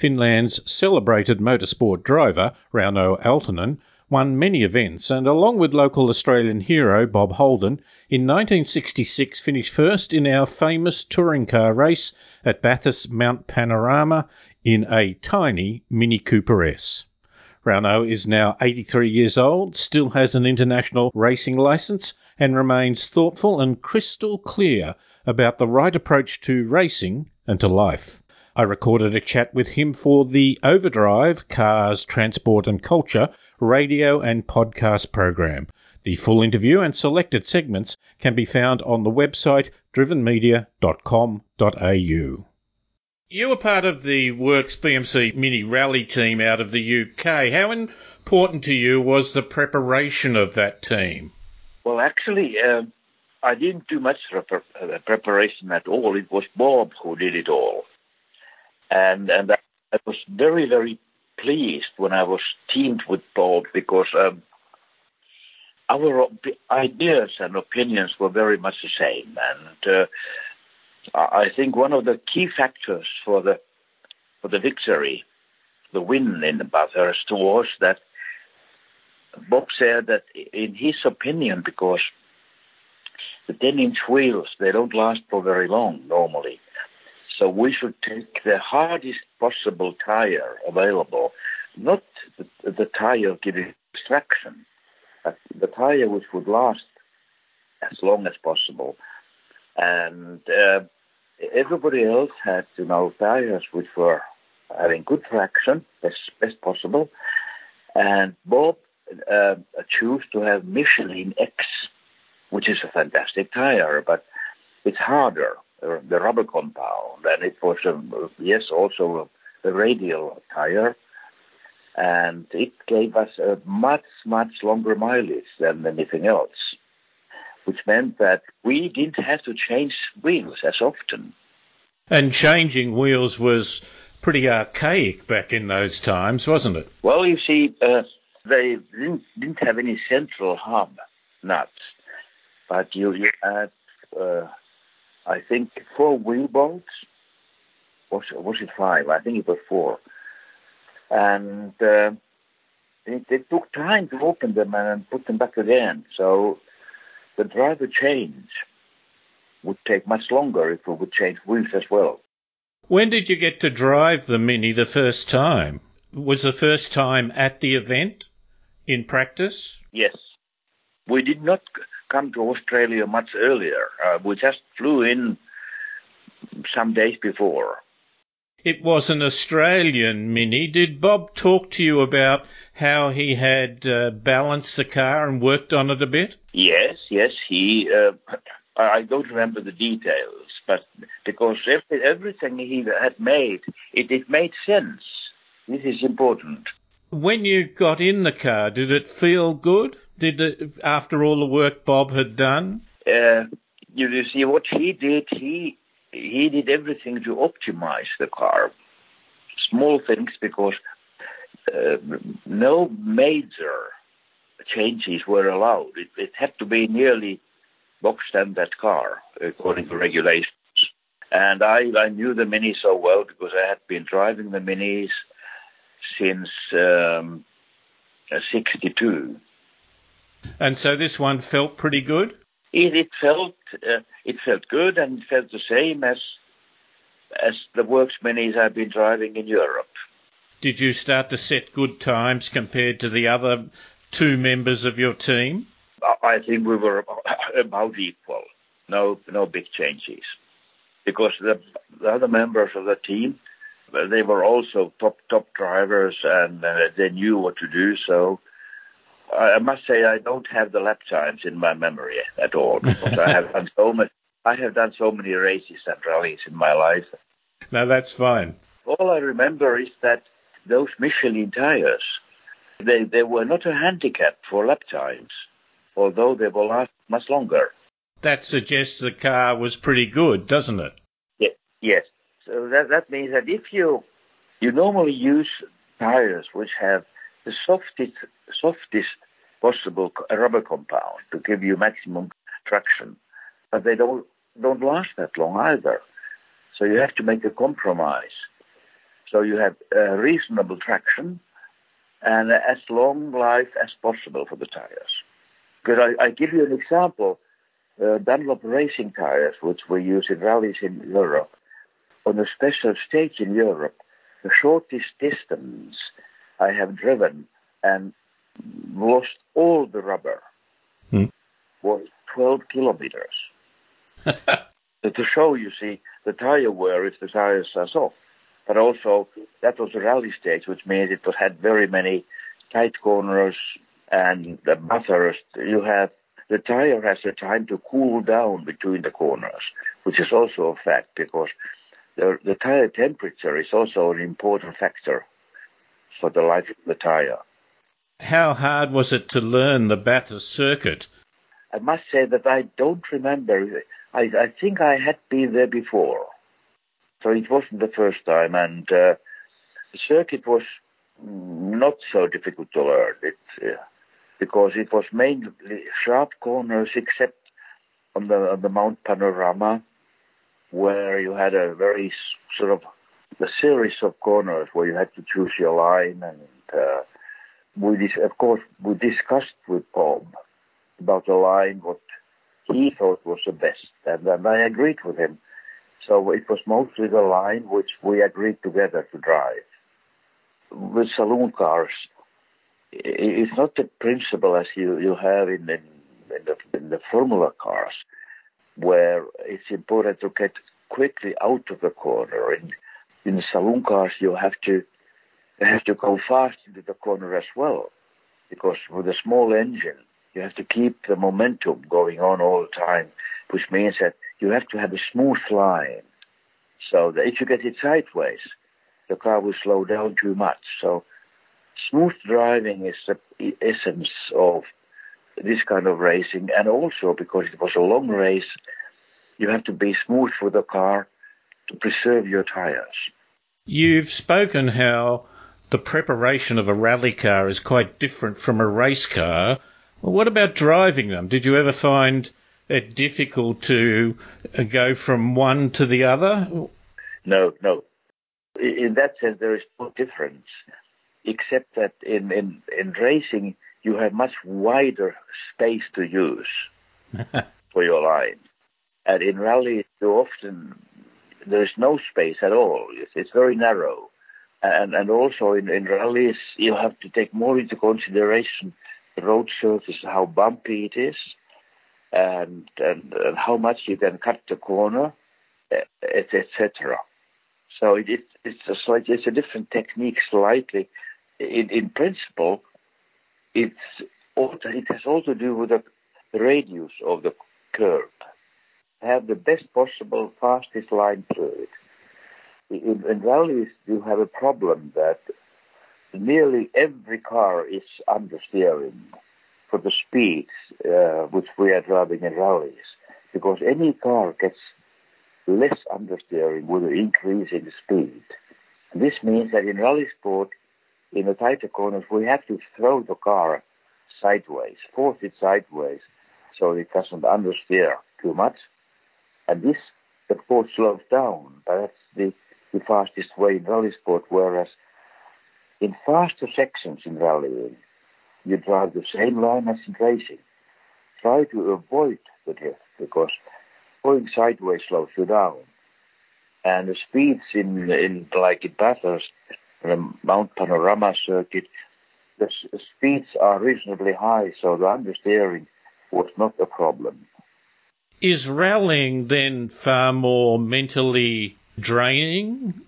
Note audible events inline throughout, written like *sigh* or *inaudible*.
Finland's celebrated motorsport driver, Rauno Aaltonen, won many events and, along with local Australian hero Bob Holden, in 1966 finished first in our famous touring car race at Bathurst Mount Panorama in a tiny Mini Cooper S. Rauno is now 83 years old, still has an international racing license, and remains thoughtful and crystal clear about the right approach to racing and to life. I recorded a chat with him for the Overdrive Cars, Transport and Culture radio and podcast program. The full interview and selected segments can be found on the website drivenmedia.com.au. You were part of the Works BMC Mini Rally team out of the UK. How important to you was the preparation of that team? Well, actually, uh, I didn't do much uh, preparation at all. It was Bob who did it all, and and I was very very pleased when I was teamed with Bob because um, our ideas and opinions were very much the same, and uh, I think one of the key factors for the for the victory, the win in the Bathurst was that Bob said that in his opinion, because the 10-inch wheels they don't last for very long normally, so we should take the hardest possible tire available, not the, the tire giving traction, but the tire which would last as long as possible. And uh, everybody else had, you know, tires which were having good traction, as best possible, and Bob uh, chose to have Michelin X, which is a fantastic tire, but it's harder, the rubber compound, and it was, um, yes, also a, a radial tire, and it gave us a much, much longer mileage than anything else which meant that we didn't have to change wheels as often. And changing wheels was pretty archaic back in those times, wasn't it? Well, you see, uh, they didn't, didn't have any central hub nuts, but you, you had, uh, I think, four wheel bolts. Was, was it five? I think it was four. And uh, it, it took time to open them and put them back again. So the driver change would take much longer if we would change wheels as well. When did you get to drive the Mini the first time? Was the first time at the event in practice? Yes. We did not come to Australia much earlier. Uh, we just flew in some days before. It was an Australian Mini. Did Bob talk to you about how he had uh, balanced the car and worked on it a bit? Yes, yes. He, uh, I don't remember the details, but because every, everything he had made, it, it made sense. This is important. When you got in the car, did it feel good? Did after all the work Bob had done? Uh, you, you see, what he did, he he did everything to optimize the car. Small things because uh, no major changes were allowed. It, it, had to be nearly box standard car according to regulations. And I, I knew the Mini so well because I had been driving the Minis since um, 62. And so this one felt pretty good? It, it felt uh, it felt good and it felt the same as as the works minis I've been driving in Europe. Did you start to set good times compared to the other two members of your team? I think we were *laughs* about equal. No, no big changes, because the, the other members of the team, they were also top top drivers and uh, they knew what to do. So I must say I don't have the lap times in my memory at all because I have done so much. I have done so many races and rallies in my life. Now that's fine. All I remember is that those Michelin tires, they they were not a handicap for lap times, although they will last much longer. That suggests the car was pretty good, doesn't it? Yeah, yes. So that that means that if you you normally use tires which have the softest, softest possible rubber compound to give you maximum traction, but they don't don't last that long either. So you have to make a compromise. So you have reasonable traction and as long life as possible for the tires. Because I, I give you an example, uh, Dunlop racing tires, which we use in rallies in Europe, on a special stage in Europe, the shortest distance I have driven and lost all the rubber Hmm. was 12 kilometers. *laughs* To show, you see, the tire wear if the tires are soft. But also, that was a rally stage, which means it was, had very many tight corners and the buffers. You have the tire has a time to cool down between the corners, which is also a fact because the, the tire temperature is also an important factor for the life of the tire. How hard was it to learn the Bathurst circuit? I must say that I don't remember. I, I think I had been there before, so it wasn't the first time. And uh, the circuit was not so difficult to learn. It uh, because it was mainly sharp corners, except on the on the Mount Panorama, where you had a very sort of a series of corners where you had to choose your line, and uh, we dis- of course we discussed with Bob about the line what he thought was the best, and, and I agreed with him. So it was mostly the line which we agreed together to drive. With saloon cars, it's not the principle as you, you have in, in, in, the, in the Formula cars, where it's important to get quickly out of the corner. In, in the saloon cars, you have to you have to go fast into the corner as well, because with a small engine, you have to keep the momentum going on all the time, which means that you have to have a smooth line. So that if you get it sideways, the car will slow down too much. So smooth driving is the essence of this kind of racing, and also because it was a long race, you have to be smooth with the car to preserve your tires. You've spoken how the preparation of a rally car is quite different from a race car. What about driving them? Did you ever find it difficult to go from one to the other? No, no. In that sense, there is no difference, except that in, in, in racing, you have much wider space to use *laughs* for your line. And in rally, you often, there is no space at all. It's, it's very narrow. And, and also in, in rallies, you have to take more into consideration the road surface, how bumpy it is, and, and, and how much you can cut the corner, eh, etc. So it, it, it's a slight, it's a different technique slightly. In, in principle, it's all, it has all to do with the radius of the curve. Have the best possible fastest line through it. In, in rallies, you have a problem that nearly every car is understeering for the speeds uh, which we are driving in rallies, because any car gets less understeering with an increase in speed. And this means that in rally sport, in the tighter corners, we have to throw the car sideways, force it sideways, so it doesn't understeer too much. And this, of course, slows down. But that's the, the fastest way in rally sport, whereas in faster sections in rallying, you drive the same line as in racing. Try to avoid the drift because going sideways slows you down. And the speeds in, in like in Bathurst, the Mount Panorama circuit, the speeds are reasonably high, so the understeering was not a problem. Is rallying then far more mentally draining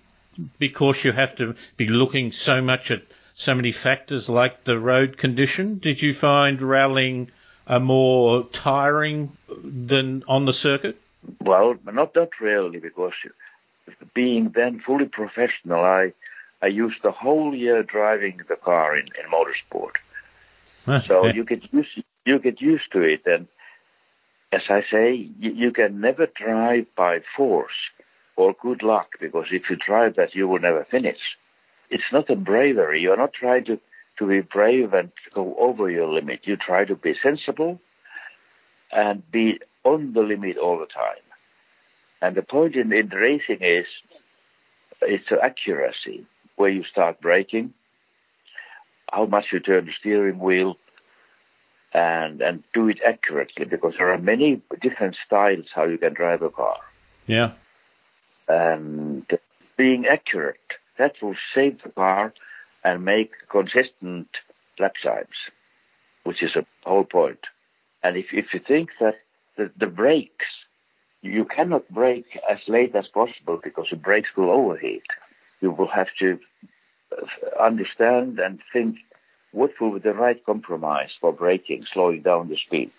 because you have to be looking so much at so many factors like the road condition? Did you find rallying a more tiring than on the circuit? Well, not that really, because being then fully professional, I I used the whole year driving the car in, in motorsport. Ah, so you get used you get used to it, and as I say, you, can never drive by force or good luck because if you try that, you will never finish. It's not a bravery. You are not trying to to be brave and go over your limit. You try to be sensible and be on the limit all the time. And the point in, in racing is it's accuracy. where you start braking, how much you turn the steering wheel, and and do it accurately because there are many different styles how you can drive a car. Yeah. And being accurate, that will save the car and make consistent lap times, which is a whole point. And if if you think that the, the brakes, you cannot brake as late as possible because the brakes will overheat. You will have to uh, understand and think what will be the right compromise for braking, slowing down the speed.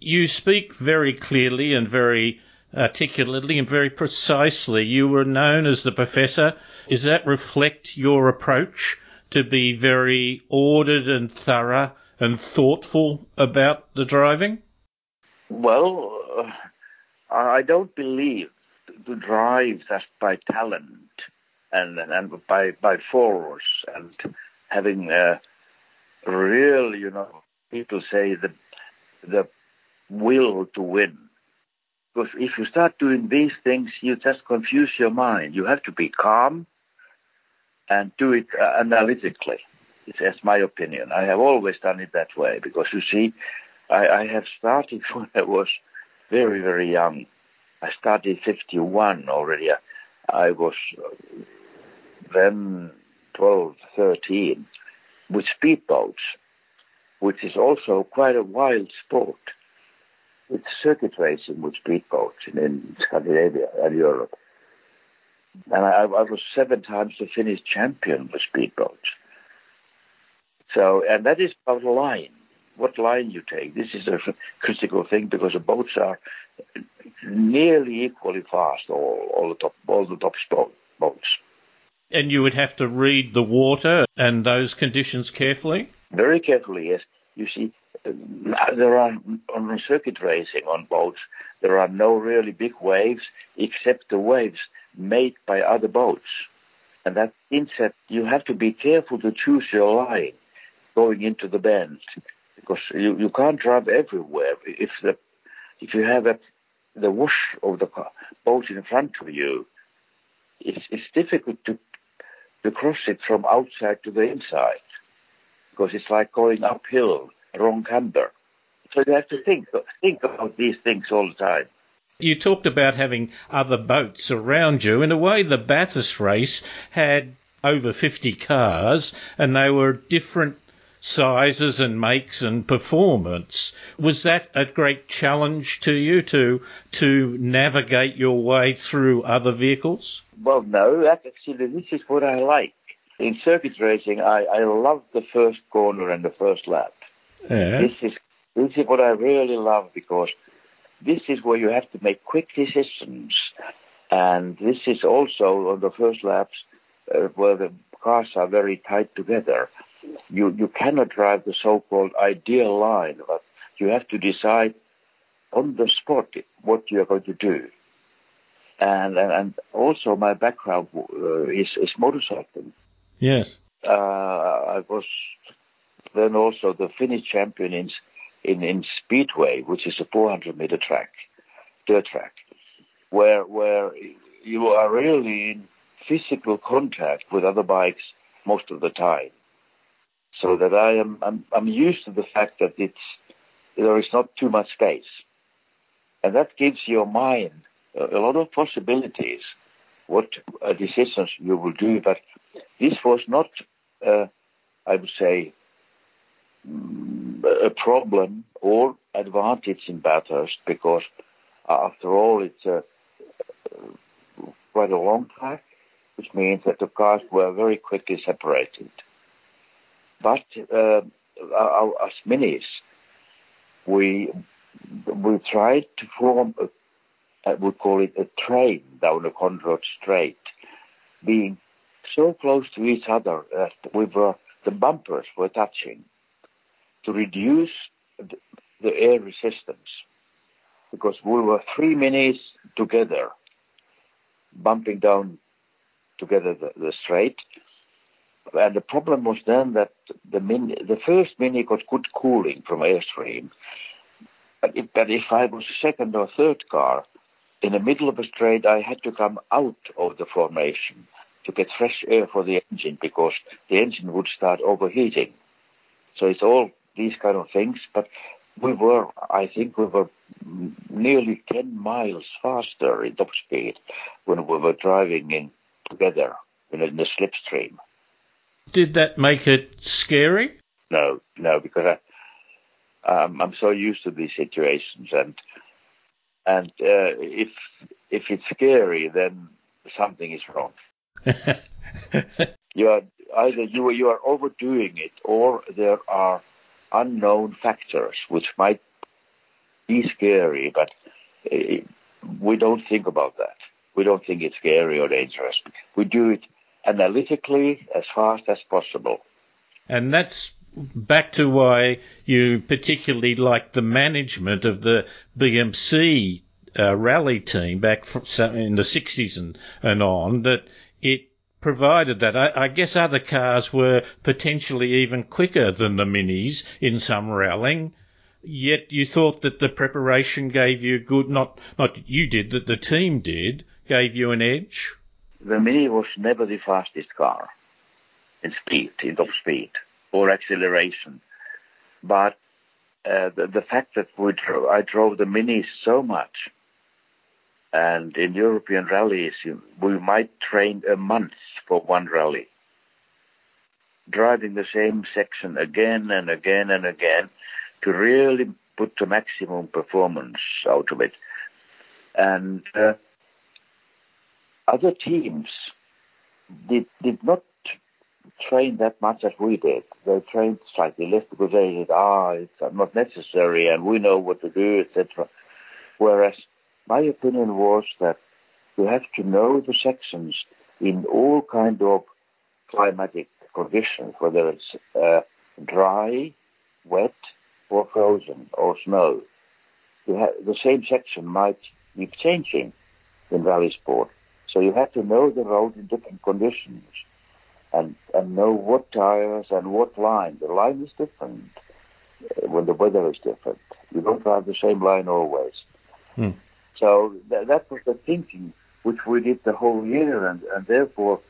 You speak very clearly and very articulately and very precisely. You were known as the professor. Does that reflect your approach to be very ordered and thorough and thoughtful about the driving? Well, uh, I don't believe to drive just by talent and and by by force and having uh, real, you know, people say the the will to win. Because if you start doing these things, you just confuse your mind. You have to be calm and do it uh, analytically. It's, that's my opinion. I have always done it that way because you see, I, I have started *laughs* when I was very, very young. I started 51 already. I was then 12, 13 with speedboats, which is also quite a wild sport. It's circuit racing with speedboats in, in Scandinavia and Europe. And I, I was seven times the Finnish champion with speedboats. So, and that is about line. What line you take. This is a critical thing because the boats are nearly equally fast, all, all the top, all the top boats. And you would have to read the water and those conditions carefully? Very carefully, yes. You see, uh, there are on circuit racing on boats, there are no really big waves except the waves made by other boats. And that that you have to be careful to choose your line going into the bend because you, you can't drive everywhere. If the if you have a, the whoosh of the boat in front of you, it's, it's difficult to to cross it from outside to the inside because it's like going uphill, wrong camber. So you have to think think about these things all the time. You talked about having other boats around you. In a way, the Bathurst race had over 50 cars and they were different sizes and makes and performance. Was that a great challenge to you to to navigate your way through other vehicles? Well, no. Actually, this is what I like. In circuit racing, I, I love the first corner and the first lap. Yeah. This is this is what I really love because this is where you have to make quick decisions, and this is also on the first laps uh, where the cars are very tight together you, you cannot drive the so-called ideal line, but you have to decide on the spot what you're going to do. And, and, and also my background uh, is, is motorcycling. Yes. Uh, I was then also the Finnish champion in, in, in Speedway, which is a 400 meter track, dirt track, where, where you are really in physical contact with other bikes most of the time so that I am I'm, I'm used to the fact that it's there is not too much space, and that gives your mind a, a lot of possibilities. What uh, decisions you will do, but this was not, uh, I would say, mm, a problem or advantage in Bathurst because, uh, after all, it's a, uh, quite a long track, which means that the cars were very quickly separated. But uh, as minis, we we tried to form a, I would call it a train down a Conrod Straight, being so close to each other that we were the bumpers were touching to reduce the, the air resistance. Because we were three minis together bumping down together the, the straight and the problem was then that the mini, the first mini got good cooling from airstream. But if, but if I was second or third car, in the middle of a straight, I had to come out of the formation to get fresh air for the engine because the engine would start overheating. So it's all these kind of things, but we were, I think we were nearly 10 miles faster in top speed when we were driving in together in, in the slipstream. Did that make it scary? No, no, because I, um, I'm so used to these situations, and and uh, if if it's scary, then something is wrong. *laughs* you are either you you are overdoing it, or there are unknown factors which might be scary, but uh, we don't think about that. We don't think it's scary or dangerous. We do it analytically as fast as possible. And that's back to why you particularly like the management of the BMC uh, rally team back in the 60s and, and on, that it provided that. I, I, guess other cars were potentially even quicker than the Minis in some rallying. Yet you thought that the preparation gave you good, not, not you did, that the team did, gave you an edge? The Mini was never the fastest car in speed, in top speed or acceleration. But uh, the, the, fact that we dro- I drove the Mini so much, and in European rallies, you, we might train a month for one rally, driving the same section again and again and again to really put the maximum performance out of it. And uh, other teams did did not train that much as we did. They trained slightly less because they said, ah, it's not necessary and we know what to do, etc. Whereas my opinion was that you have to know the sections in all kind of climatic conditions, whether it's uh, dry, wet, or frozen, or snow. The same section might be changing in rally sport. So you have to know the road in different conditions and, and know what tires and what line. The line is different uh, when the weather is different. You don't drive the same line always. Hmm. So th- that was the thinking which we did the whole year, and, and therefore,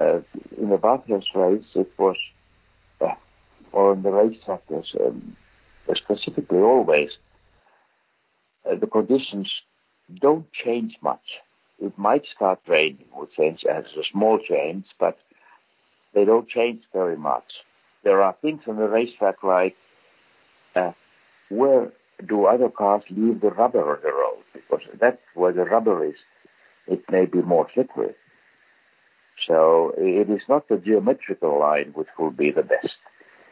uh, in the Bathurst race, it was, uh, or in the race sectors, um, specifically always, uh, the conditions don't change much. It might start raining, which change as a small change, but they don't change very much. There are things on the racetrack like uh, where do other cars leave the rubber on the road? Because that's where the rubber is. It may be more slippery. So it is not the geometrical line which will be the best.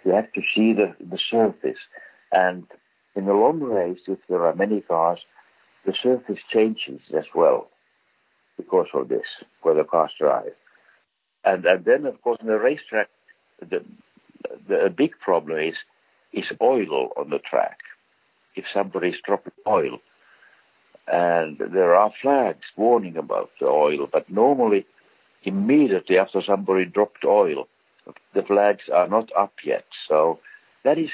You have to see the, the surface. And in a long race, if there are many cars, the surface changes as well because of this, where the cars drive. And, and then, of course, in the racetrack, the, the big problem is is oil on the track. If somebody's dropping oil, and there are flags warning about the oil, but normally, immediately after somebody dropped oil, the flags are not up yet. So that is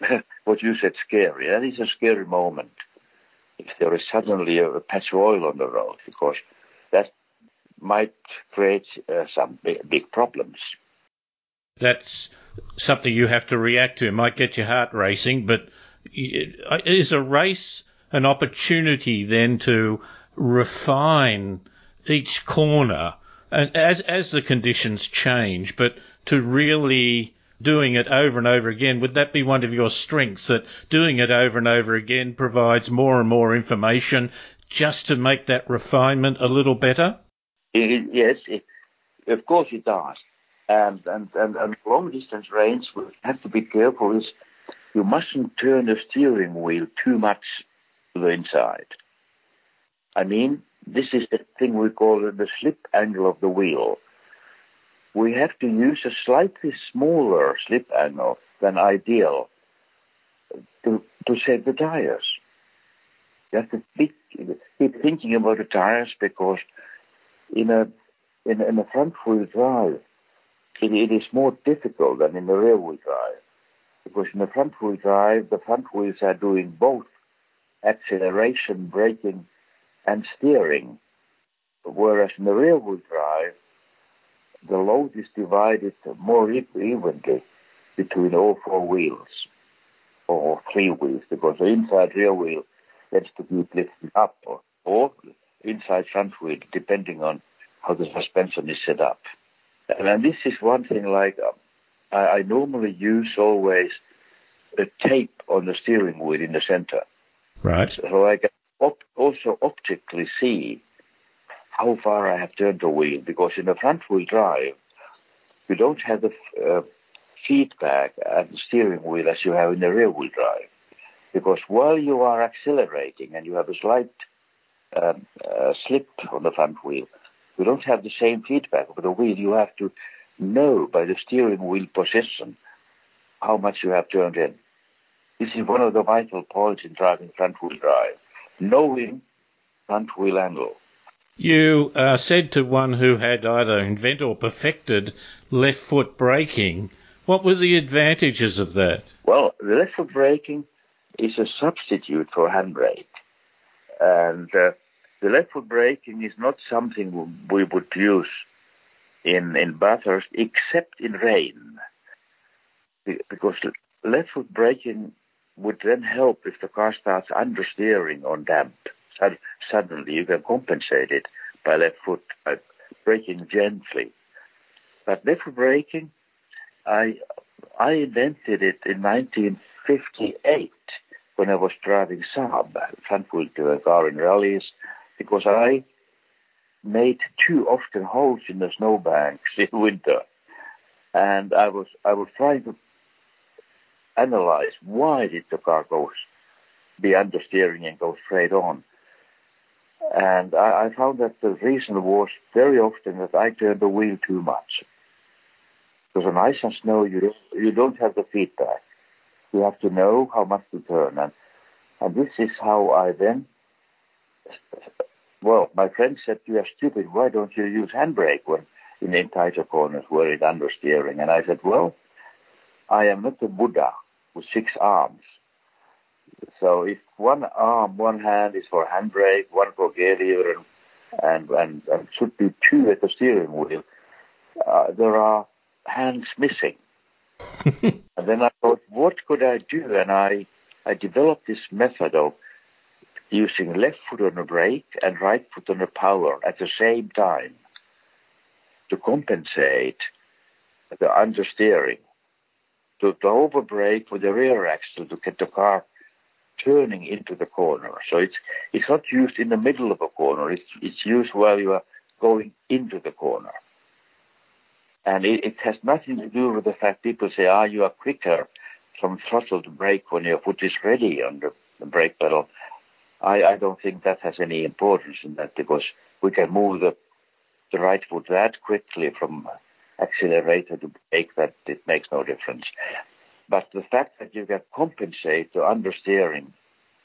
*laughs* what you said scary. That is a scary moment if there is suddenly a patch of oil on the road because that might create uh, some big, problems. That's something you have to react to. It might get your heart racing, but is a race an opportunity then to refine each corner and as as the conditions change, but to really doing it over and over again, would that be one of your strengths that doing it over and over again provides more and more information just to make that refinement a little better? It, yes, it, of course it does. And, and, and, and long distance range, we have to be careful is you mustn't turn the steering wheel too much to the inside. I mean, this is the thing we call the slip angle of the wheel. We have to use a slightly smaller slip angle than ideal to, to save the tires. You have to be, keep thinking about the tires because in a in, in a front wheel drive, it, it is more difficult than in a rear wheel drive. Because in the front wheel drive, the front wheels are doing both acceleration, braking, and steering, whereas in the rear wheel drive, the load is divided more evenly between all four wheels or three wheels because the inside rear wheel tends to be lifted up or, or inside front wheel depending on how the suspension is set up. And, and this is one thing like um, I, I normally use always a tape on the steering wheel in the center. Right. So I can op- also optically see how far I have turned the wheel because in a front wheel drive, you don't have the uh, feedback at the steering wheel as you have in the rear wheel drive. Because while you are accelerating and you have a slight um, uh, slip on the front wheel, you don't have the same feedback of the wheel. You have to know by the steering wheel position how much you have turned in. This is one of the vital points in driving front wheel drive, knowing front wheel angle. You uh, said to one who had either invented or perfected left foot braking, what were the advantages of that? Well, the left foot braking is a substitute for handbrake. And uh, the left foot braking is not something we would use in, in Bathurst except in rain. Because left foot braking would then help if the car starts understeering on damp. Suddenly you can compensate it by left foot by braking gently. But left foot braking, I I invented it in 1958 when I was driving Saab to a car in rallies because I made too often holes in the snowbanks in winter, and I was I was trying to analyze why did the car go be understeering and go straight on. And I, I found that the reason was very often that I turned the wheel too much. Because on ice and snow, you don't, you don't have the feedback. You have to know how much to turn. And, and this is how I then, well, my friend said, you are stupid. Why don't you use handbrake when in, in tighter corners where it understeering? And I said, well, I am not a Buddha with six arms. So if one arm, one hand is for handbrake, one for gear lever, and, and, and, and should be two at the steering wheel, uh, there are hands missing. *laughs* and then I thought, what could I do? And I, I developed this method of using left foot on the brake and right foot on the power at the same time to compensate the understeering to, to overbrake with the rear axle to get the car turning into the corner. So it's it's not used in the middle of a corner. It's it's used while you are going into the corner. And it, it has nothing to do with the fact people say, ah, you are quicker from throttle to brake when your foot is ready on the, the brake pedal. I, I don't think that has any importance in that because we can move the the right foot that quickly from accelerator to brake that it makes no difference. But the fact that you can compensate the understeering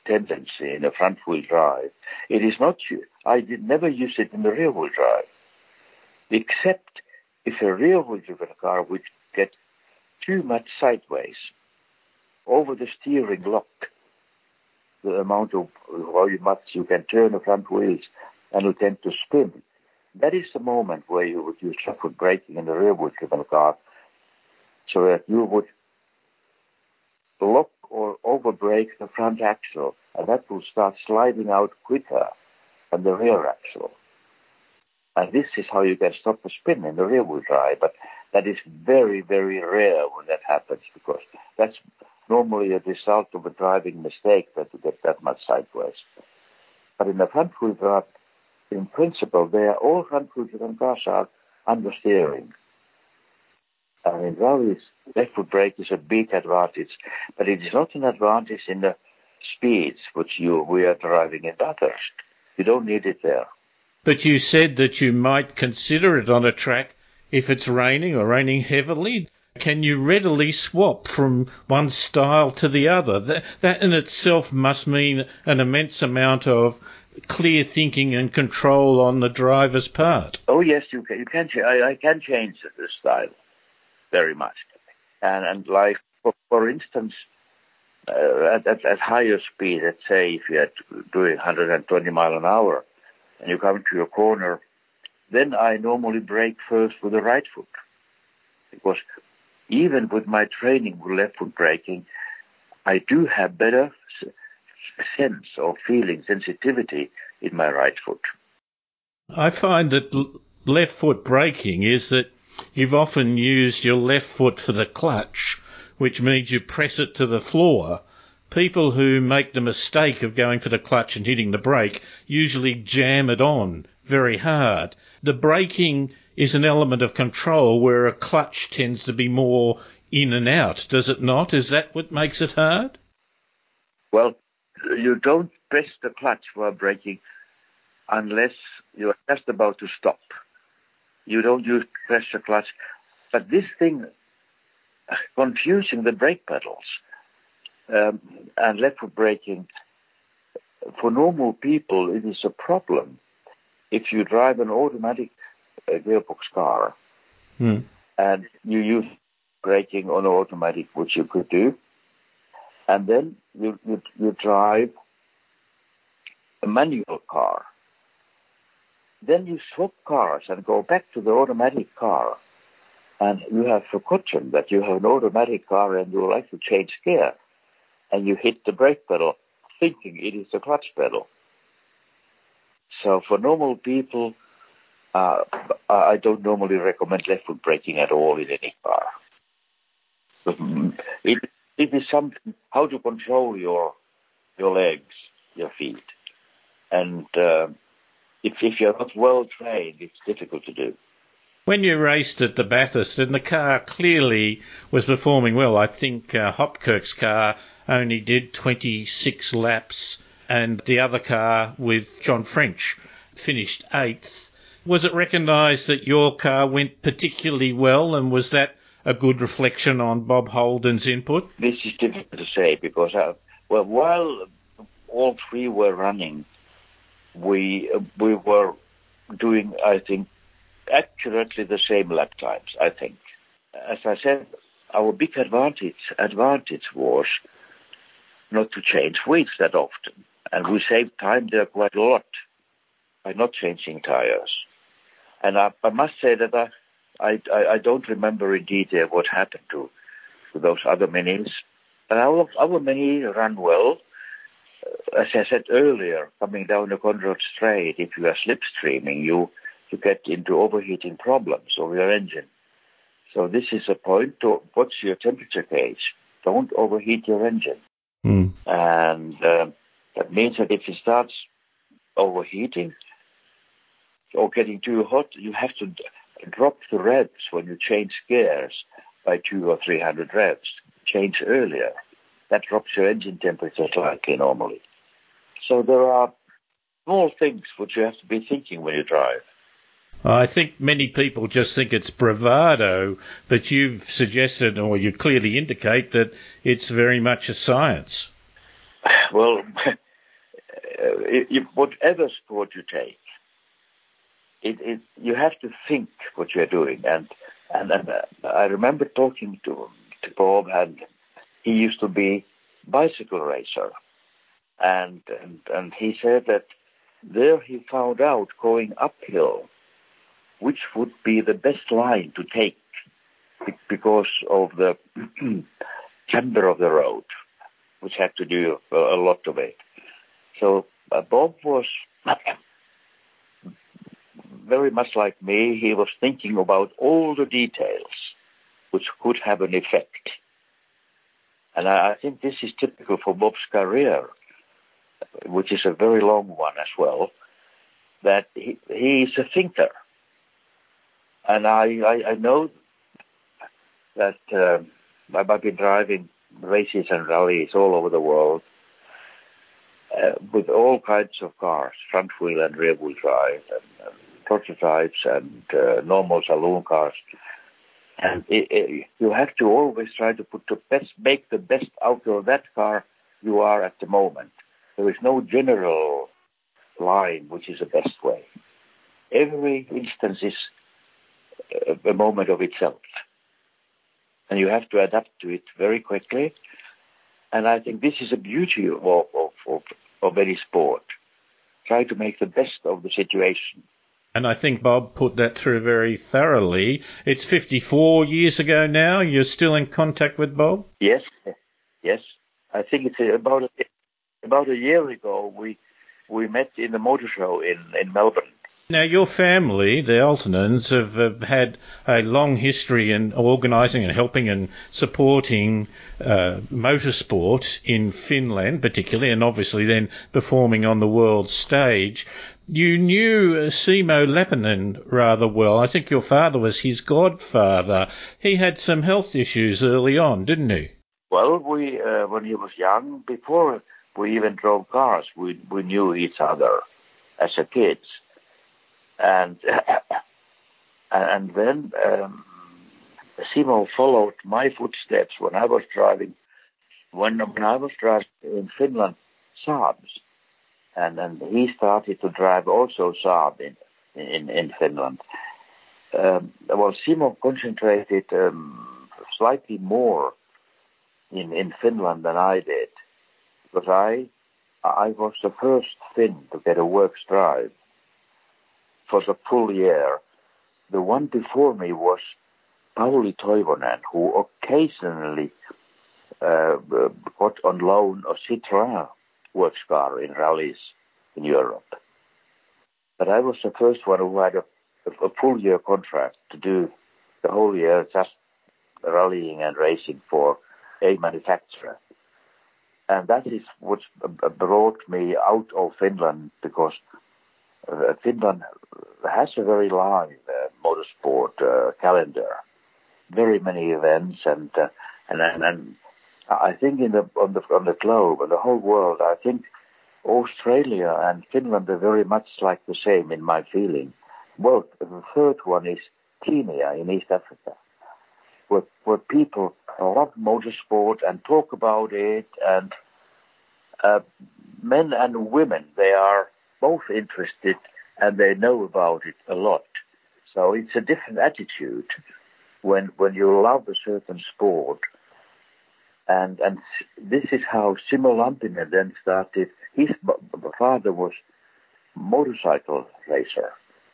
tendency in a front wheel drive, it is not, I did never use it in the rear wheel drive, except if a rear wheel driven car would get too much sideways over the steering lock, the amount of how much you can turn the front wheels and will tend to spin. That is the moment where you would use foot braking in the rear wheel driven car so that you would lock or overbrake the front axle, and that will start sliding out quicker than the rear axle. And this is how you can stop the spin in the rear wheel drive, but that is very, very rare when that happens because that's normally a result of a driving mistake that you get that much sideways. But in the front wheel drive, in principle, they are all front wheel driven cars are understeering. And in rallies, left foot brake is a big advantage, but it is not an advantage in the speeds which you we are driving in Bathurst. You don't need it there. But you said that you might consider it on a track if it's raining or raining heavily. Can you readily swap from one style to the other? That, that in itself must mean an immense amount of clear thinking and control on the driver's part. Oh yes, you can. You can. I, I can change the style very much. And, and like, for, for instance, uh, at, at, at, higher speed, let's say if you're doing 120 mile an hour and you come to a corner then I normally brake first with the right foot. Because even with my training with left foot braking, I do have better sense or feeling sensitivity in my right foot. I find that left foot braking is that you've often used your left foot for the clutch, which means you press it to the floor. People who make the mistake of going for the clutch and hitting the brake usually jam it on very hard. The braking is an element of control where a clutch tends to be more in and out, does it not? Is that what makes it hard? Well, you don't press the clutch while braking unless you're just about to stop. You don't use press the clutch. But this thing, uh, confusing the brake pedals um, and left foot braking, for normal people, it is a problem. If you drive an automatic uh, gearbox car hmm. and you use braking on automatic, which you could do, and then you, you, you drive a manual car. Then you swap cars and go back to the automatic car. And you have forgotten that you have an automatic car and you like to change gear. And you hit the brake pedal thinking it is the clutch pedal. So for normal people, uh, I don't normally recommend left foot braking at all in any car. It, it is something how to control your your legs, your feet, and uh, if if you're not well trained, it's difficult to do. When you raced at the Bathurst, and the car clearly was performing well, I think uh, Hopkirk's car only did 26 laps, and the other car with John French finished eighth. Was it recognised that your car went particularly well, and was that a good reflection on Bob Holden's input? This is difficult to say because, uh, well, while all three were running, we uh, we were doing, I think, accurately the same lap times. I think, as I said, our big advantage advantage was not to change weights that often, and we saved time there quite a lot by not changing tires. And I, I must say that I I, I, don't remember in detail what happened to, to those other minis. But our, our mini ran well. As I said earlier, coming down the Conrod Straight, if you are slipstreaming, you, you get into overheating problems of your engine. So this is a point to what's your temperature gauge. Don't overheat your engine. Mm. And uh, that means that if it starts overheating or getting too hot, you have to drop the revs when you change gears by two or three hundred revs. Change earlier. That drops your engine temperature slightly normally. So there are small things which you have to be thinking when you drive. I think many people just think it's bravado, but you've suggested, or you clearly indicate, that it's very much a science. Well, *laughs* whatever sport you take, it, it, you have to think what you're doing. And and, and uh, I remember talking to to Bob, and he used to be bicycle racer, and and and he said that there he found out going uphill which would be the best line to take because of the *clears throat* timber of the road, which had to do a lot of it. So uh, Bob was very much like me, he was thinking about all the details which could have an effect. And I, I think this is typical for Bob's career, which is a very long one as well, that he, he is a thinker. And I, I, I know that uh, I've been driving races and rallies all over the world uh, with all kinds of cars, front wheel and rear wheel drive, and, and prototypes and uh, normal saloon cars. And it, it, you have to always try to put the best, make the best out of that car you are at the moment. There is no general line which is the best way. Every instance is a, moment of itself. And you have to adapt to it very quickly. And I think this is a beauty of, of, of, of any sport. Try to make the best of the situation And I think Bob put that through very thoroughly. It's 54 years ago now. You're still in contact with Bob? Yes, yes. I think it's about a, about a year ago. We we met in the motor show in in Melbourne. Now, your family, the Aaltonens, have uh, had a long history in organising and helping and supporting uh, motorsport in Finland, particularly, and obviously then performing on the world stage. You knew uh, Simo Lampinen rather well. I think your father was his godfather. He had some health issues early on, didn't he? Well, we uh, when he was young, before we even drove cars, we we knew each other as a kids and and then um, Simo followed my footsteps when I was driving. When, when I was driving in Finland, Saabs, and and he started to drive also Saab in in, in Finland. Um, well, Simo concentrated um, slightly more in in Finland than I did, because I I was the first Finn to get a works drive for the full year. The one before me was Pauli Toivonen, who occasionally uh, got on loan a Citroën works car in rallies in Europe. But I was the first one who had a, a full year contract to do the whole year just rallying and racing for a manufacturer. And that is what brought me out of Finland because Finland has a very long uh, motorsport uh, calendar, very many events, and uh, and and, and I think in the on the on the globe, on the whole world, I think Australia and Finland are very much like the same in my feeling. Well, the third one is Kenya in East Africa, where where people love motorsport and talk about it, and uh, men and women they are both interested and they know about it a lot. So it's a different attitude when when you love a certain sport. And and this is how Simo Lampinen then started. His father was motorcycle racer,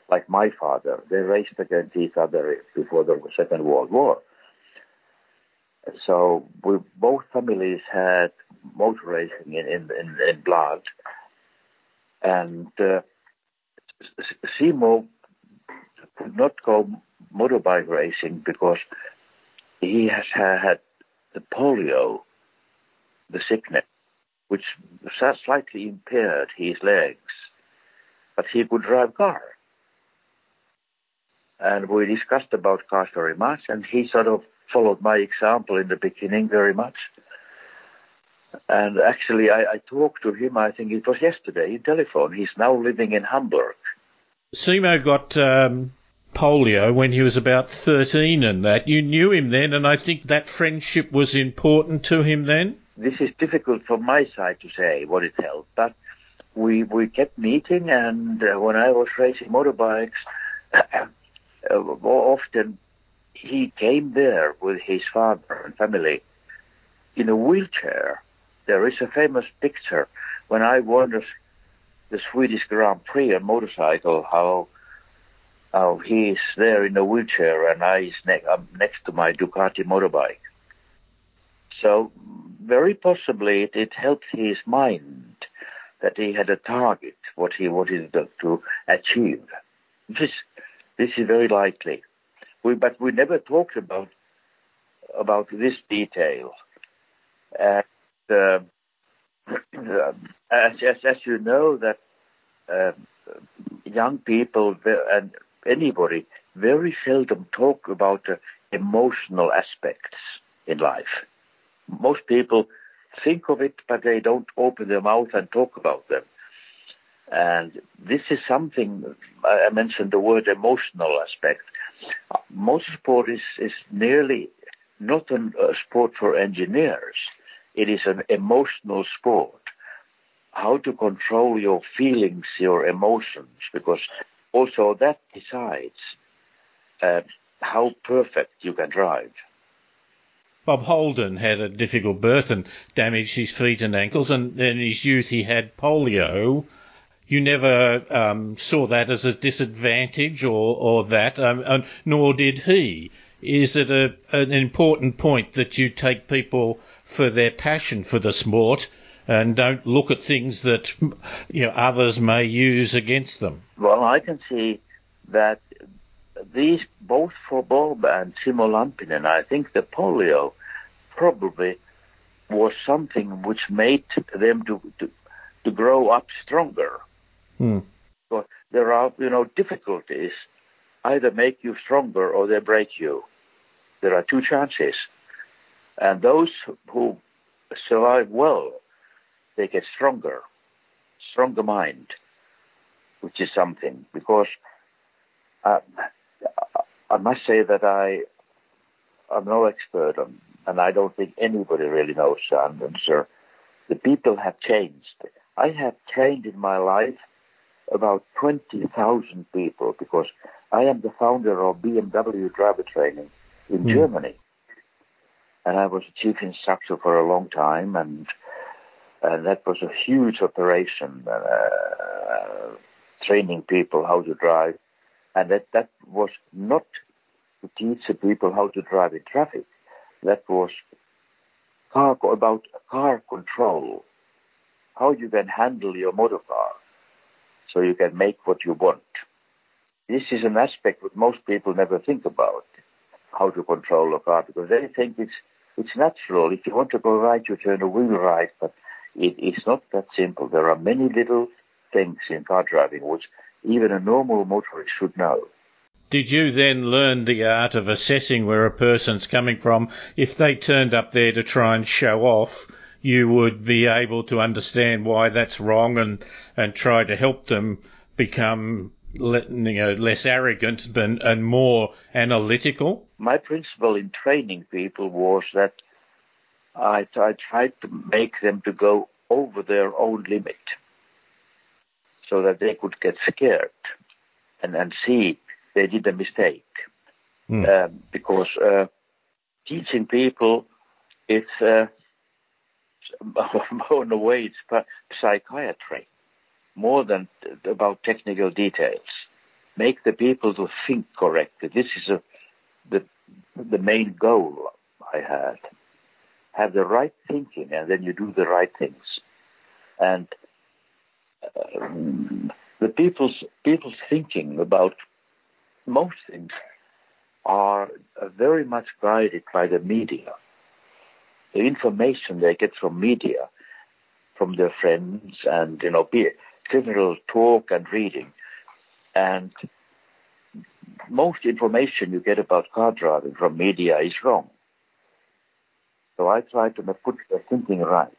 like my father. They raced against each other before the Second World War. So we, both families had motor racing in in, in, in blood, and uh, Simo could not go motorbike racing because he has had the polio, the sickness, which slightly impaired his legs, but he could drive car. And we discussed about cars very much, and he sort of followed my example in the beginning very much. And actually, I, I, talked to him, I think it was yesterday, in telephone. He's now living in Hamburg. Simo got um, polio when he was about 13 and that. You knew him then, and I think that friendship was important to him then? This is difficult from my side to say what it helped, but we, we kept meeting, and uh, when I was racing motorbikes, *coughs* uh, often he came there with his father and family in a wheelchair there is a famous picture when I won the, Swedish Grand Prix on motorcycle, how how he is there in a wheelchair and I is ne- I'm next to my Ducati motorbike. So very possibly it, it helped his mind that he had a target, what he wanted to, to achieve. This this is very likely. We, but we never talked about about this detail. Uh, uh, *clears throat* as, as, as you know, that uh, young people and anybody very seldom talk about the emotional aspects in life. Most people think of it, but they don't open their mouth and talk about them. And this is something I mentioned the word emotional aspect. Motorsport is, is nearly not a sport for engineers. It is an emotional sport. How to control your feelings, your emotions, because also that decides uh, how perfect you can drive. Bob Holden had a difficult birth and damaged his feet and ankles, and in his youth he had polio. you never um, saw that as a disadvantage or, or that, um, and nor did he. Is it a, an important point that you take people for their passion for the sport and don't look at things that you know others may use against them? Well, I can see that these both for Bob and Simo Lampinen, I think the polio probably was something which made them to to, to grow up stronger. Hmm. So there are you know difficulties either make you stronger or they break you. There are two chances, and those who survive well, they get stronger, stronger mind, which is something because. Uh, I must say that I I'm no expert on, and I don't think anybody really knows the answer. The people have changed. I have trained in my life about 20,000 people because I am the founder of BMW driver training in mm. Germany. And I was a chief instructor for a long time, and and that was a huge operation, uh, training people how to drive and that, that was not to teach the people how to drive in traffic. That was car, about car control, how you can handle your motor car so you can make what you want. This is an aspect that most people never think about, how to control a car, because they think it's it's natural. If you want to go right, you turn the wheel right, but it, it's not that simple. There are many little things in car driving which even a normal motorist should know. Did you then learn the art of assessing where a person's coming from? If they turned up there to try and show off, you would be able to understand why that's wrong and, and try to help them become you know, less arrogant and, and more analytical? My principle in training people was that I, I tried to make them to go over their own limit so that they could get scared and, and see they did a mistake. Mm. Um, because uh, teaching people, it's uh, *laughs* in a way it's psychiatry more than about technical details. Make the people to think correctly. This is a, the the main goal I had. Have the right thinking, and then you do the right things. And um, the people's people's thinking about most things are very much guided by the media. The information they get from media, from their friends, and you know, general talk and reading, and most information you get about car driving from media is wrong. So I try to put the thinking right.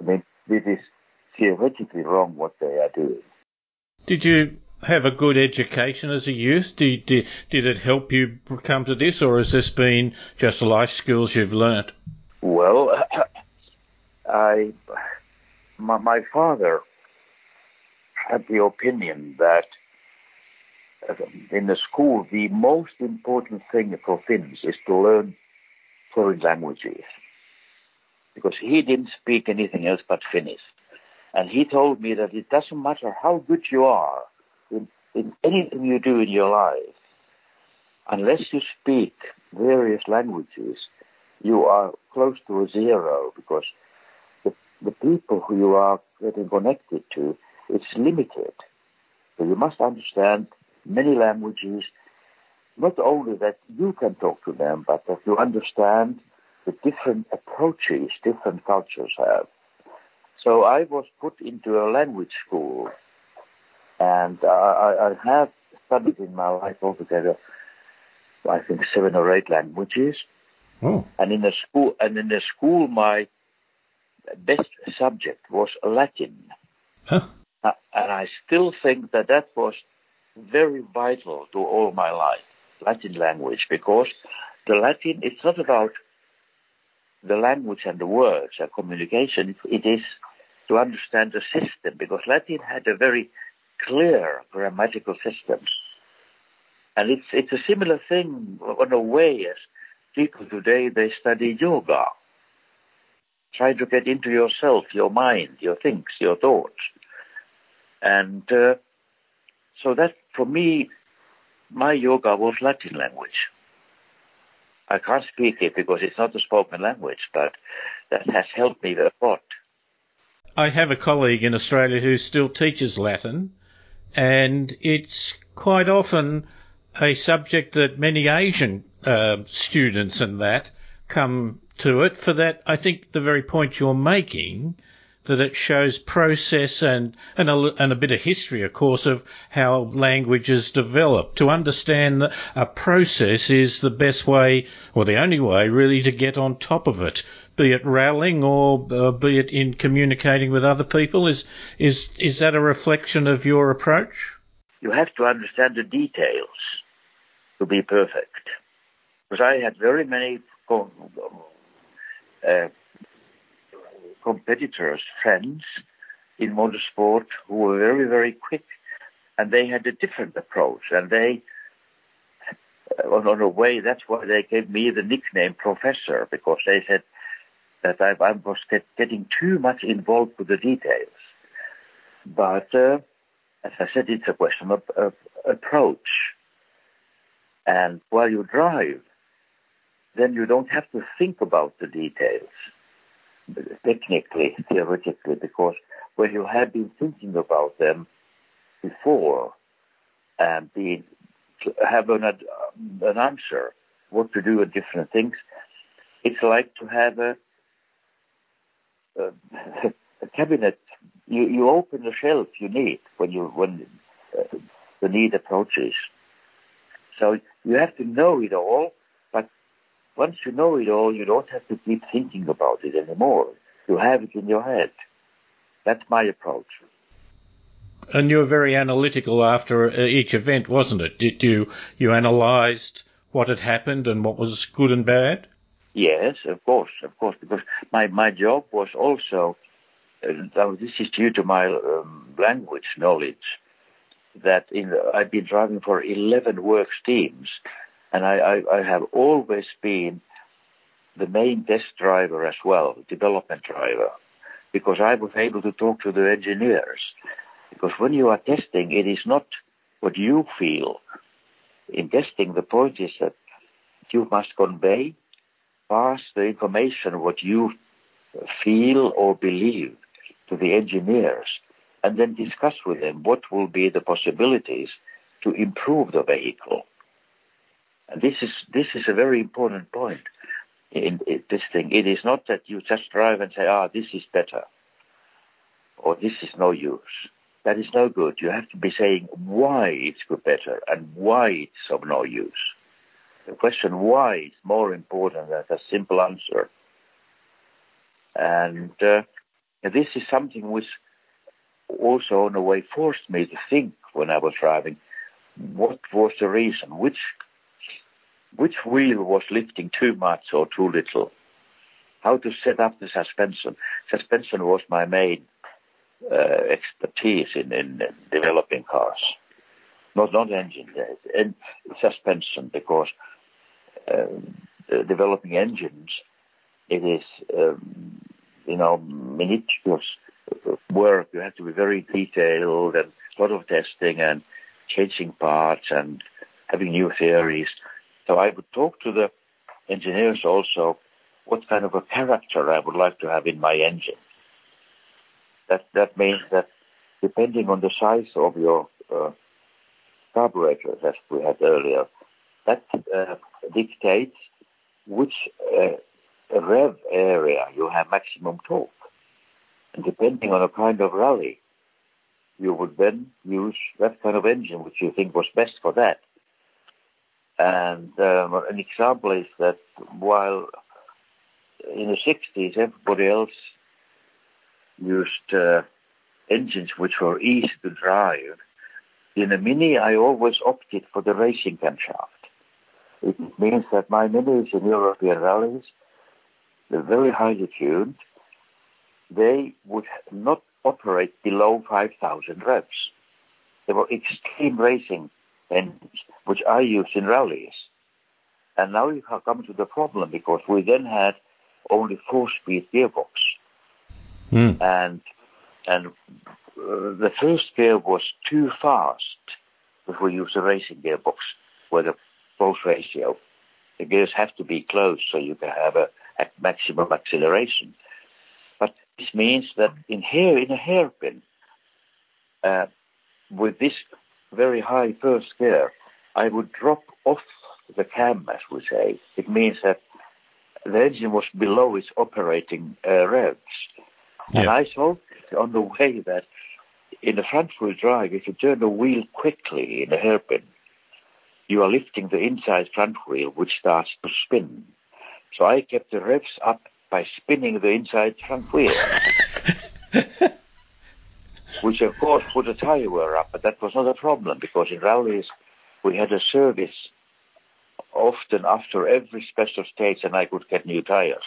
I mean, this is theoretically wrong what they are doing. Did you have a good education as a youth? Did, did, did it help you come to this, or has this been just life skills you've learnt? Well, *coughs* I, my, my father had the opinion that in the school, the most important thing for Finns is to learn foreign languages. Because he didn't speak anything else but Finnish. And he told me that it doesn't matter how good you are in, in anything you do in your life, unless you speak various languages, you are close to a zero because the, the people who you are getting connected to, it's limited. So you must understand many languages, not only that you can talk to them, but that you understand the different approaches different cultures have. So I was put into a language school, and I, I have studied in my life altogether, I think seven or eight languages. Oh. And in the school, and in the school, my best subject was Latin. Huh. Uh, and I still think that that was very vital to all my life, Latin language, because the Latin, it's not about the language and the words and communication. It is to understand the system because Latin had a very clear grammatical system. And it's, it's a similar thing in a way as people today, they study yoga. Try to get into yourself, your mind, your things, your thoughts. And uh, so that, for me, my yoga was Latin language. I can't speak it because it's not a spoken language, but that has helped me a lot. I have a colleague in Australia who still teaches Latin, and it's quite often a subject that many Asian uh, students and that come to it. For that, I think the very point you're making that it shows process and and a, and a bit of history, of course, of how languages develop. To understand that a process is the best way, or the only way, really, to get on top of it. Be it rallying or uh, be it in communicating with other people. Is is is that a reflection of your approach? You have to understand the details to be perfect. Because I had very many uh, competitors, friends in motorsport who were very, very quick, and they had a different approach, and they, uh, on, a way, that's why they gave me the nickname Professor, because they said that I, I was get, getting too much involved with the details. But uh, as I said, it's a question of, of approach. And while you drive, then you don't have to think about the details technically, theoretically, because when you have been thinking about them before and been have an, an answer what to do with different things, it's like to have a, a, *laughs* a cabinet. You, you open the shelf you need when you when uh, the need approaches. So you have to know it all once you know it all, you don't have to keep thinking about it anymore. You have it in your head. That's my approach. And you were very analytical after uh, each event, wasn't it? Did you you analysed what had happened and what was good and bad? Yes, of course, of course, because my my job was also. Uh, this is due to my um, language knowledge. That in I've been driving for eleven works teams, and I, I, I have always been the main test driver as well, development driver, because I was able to talk to the engineers. Because when you are testing, it is not what you feel. In testing, the point is that you must convey, pass the information what you feel or believe to the engineers, and then discuss with them what will be the possibilities to improve the vehicle. And this is this is a very important point in, in, this thing. It is not that you just drive and say, "Ah, this is better," or "This is no use." That is no good. You have to be saying why it's good better and why it's of no use. The question why is more important than a simple answer. And uh, this is something which also, in a way, forced me to think when I was driving. What was the reason? Which which wheel was lifting too much or too little, how to set up the suspension. Suspension was my main uh, expertise in, in, developing cars, not not engine, and suspension because um, developing engines, it is um, you know minutious work. You have to be very detailed and a lot of testing and changing parts and having new theories. So I would talk to the engineers also what kind of a character I would like to have in my engine. That that means that depending on the size of your uh, carburetors, as we had earlier, that uh, dictates which uh, rev area you have maximum torque. And depending on the kind of rally, you would then use that kind of engine which you think was best for that. And um, an example is that while in the 60s everybody else used uh, engines which were easy to drive, in a Mini I always opted for the racing camshaft. It means that my Minis in European rallies, they're very highly tuned. They would not operate below 5,000 revs. They were extreme racing engines, which I used in rallies. And now you have come to the problem because we then had only four-speed gearbox, mm. and and uh, the first gear was too fast if we use a racing gearbox with a close ratio. The gears have to be close so you can have a, a maximum acceleration. But this means that in here, in a hairpin, uh, with this very high first gear, I would drop off the cam, as we say. It means that the engine was below its operating uh, revs. Yeah. And I saw on the way that in the front wheel drive, if you turn the wheel quickly in a hairpin, you are lifting the inside front wheel, which starts to spin. So I kept the revs up by spinning the inside front wheel. Which of course put the tire wear up, but that was not a problem because in rallies we had a service often after every special stage and I could get new tires.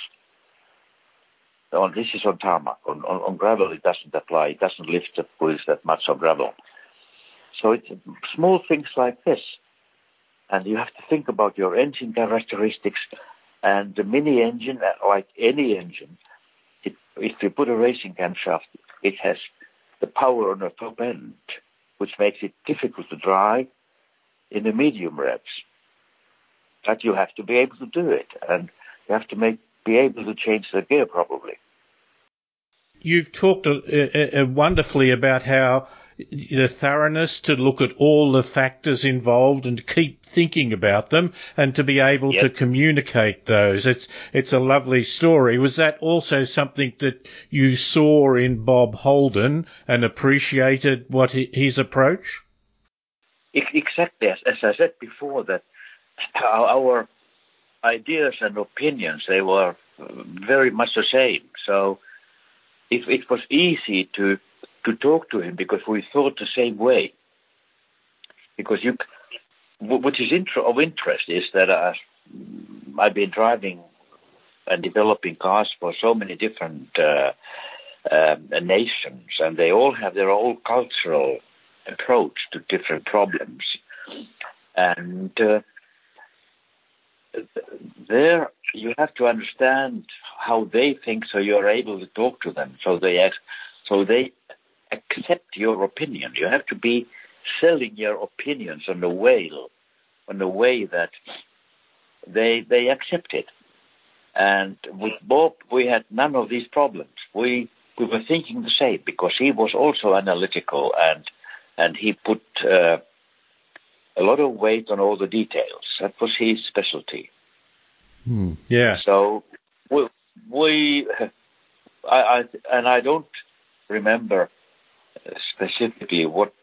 On, this is on tarmac. On, on, on, gravel it doesn't apply. It doesn't lift the wheels that much on gravel. So it's small things like this. And you have to think about your engine characteristics and the mini engine, like any engine, it, if you put a racing camshaft, it has the power on the top end, which makes it difficult to drive in the medium revs. But you have to be able to do it, and you have to make be able to change the gear probably. You've talked uh, uh, wonderfully about how the thoroughness to look at all the factors involved and keep thinking about them and to be able yep. to communicate those. It's it's a lovely story. Was that also something that you saw in Bob Holden and appreciated what his approach? Exactly, as, as I said before, that our ideas and opinions they were very much the same. So if it was easy to to talk to him because we thought the same way. Because you, which is of interest is that uh, I've been driving and developing cars for so many different uh, uh, nations, and they all have their own cultural approach to different problems. And uh, there, you have to understand how they think, so you are able to talk to them. So they, so they accept your opinion. You have to be selling your opinions on the way, on the way that they they accept it. And with Bob, we had none of these problems. We we were thinking the same because he was also analytical and and he put uh, a lot of weight on all the details. That was his specialty. Hmm. Yeah. So we, we *laughs* I, I, and I don't remember specifically what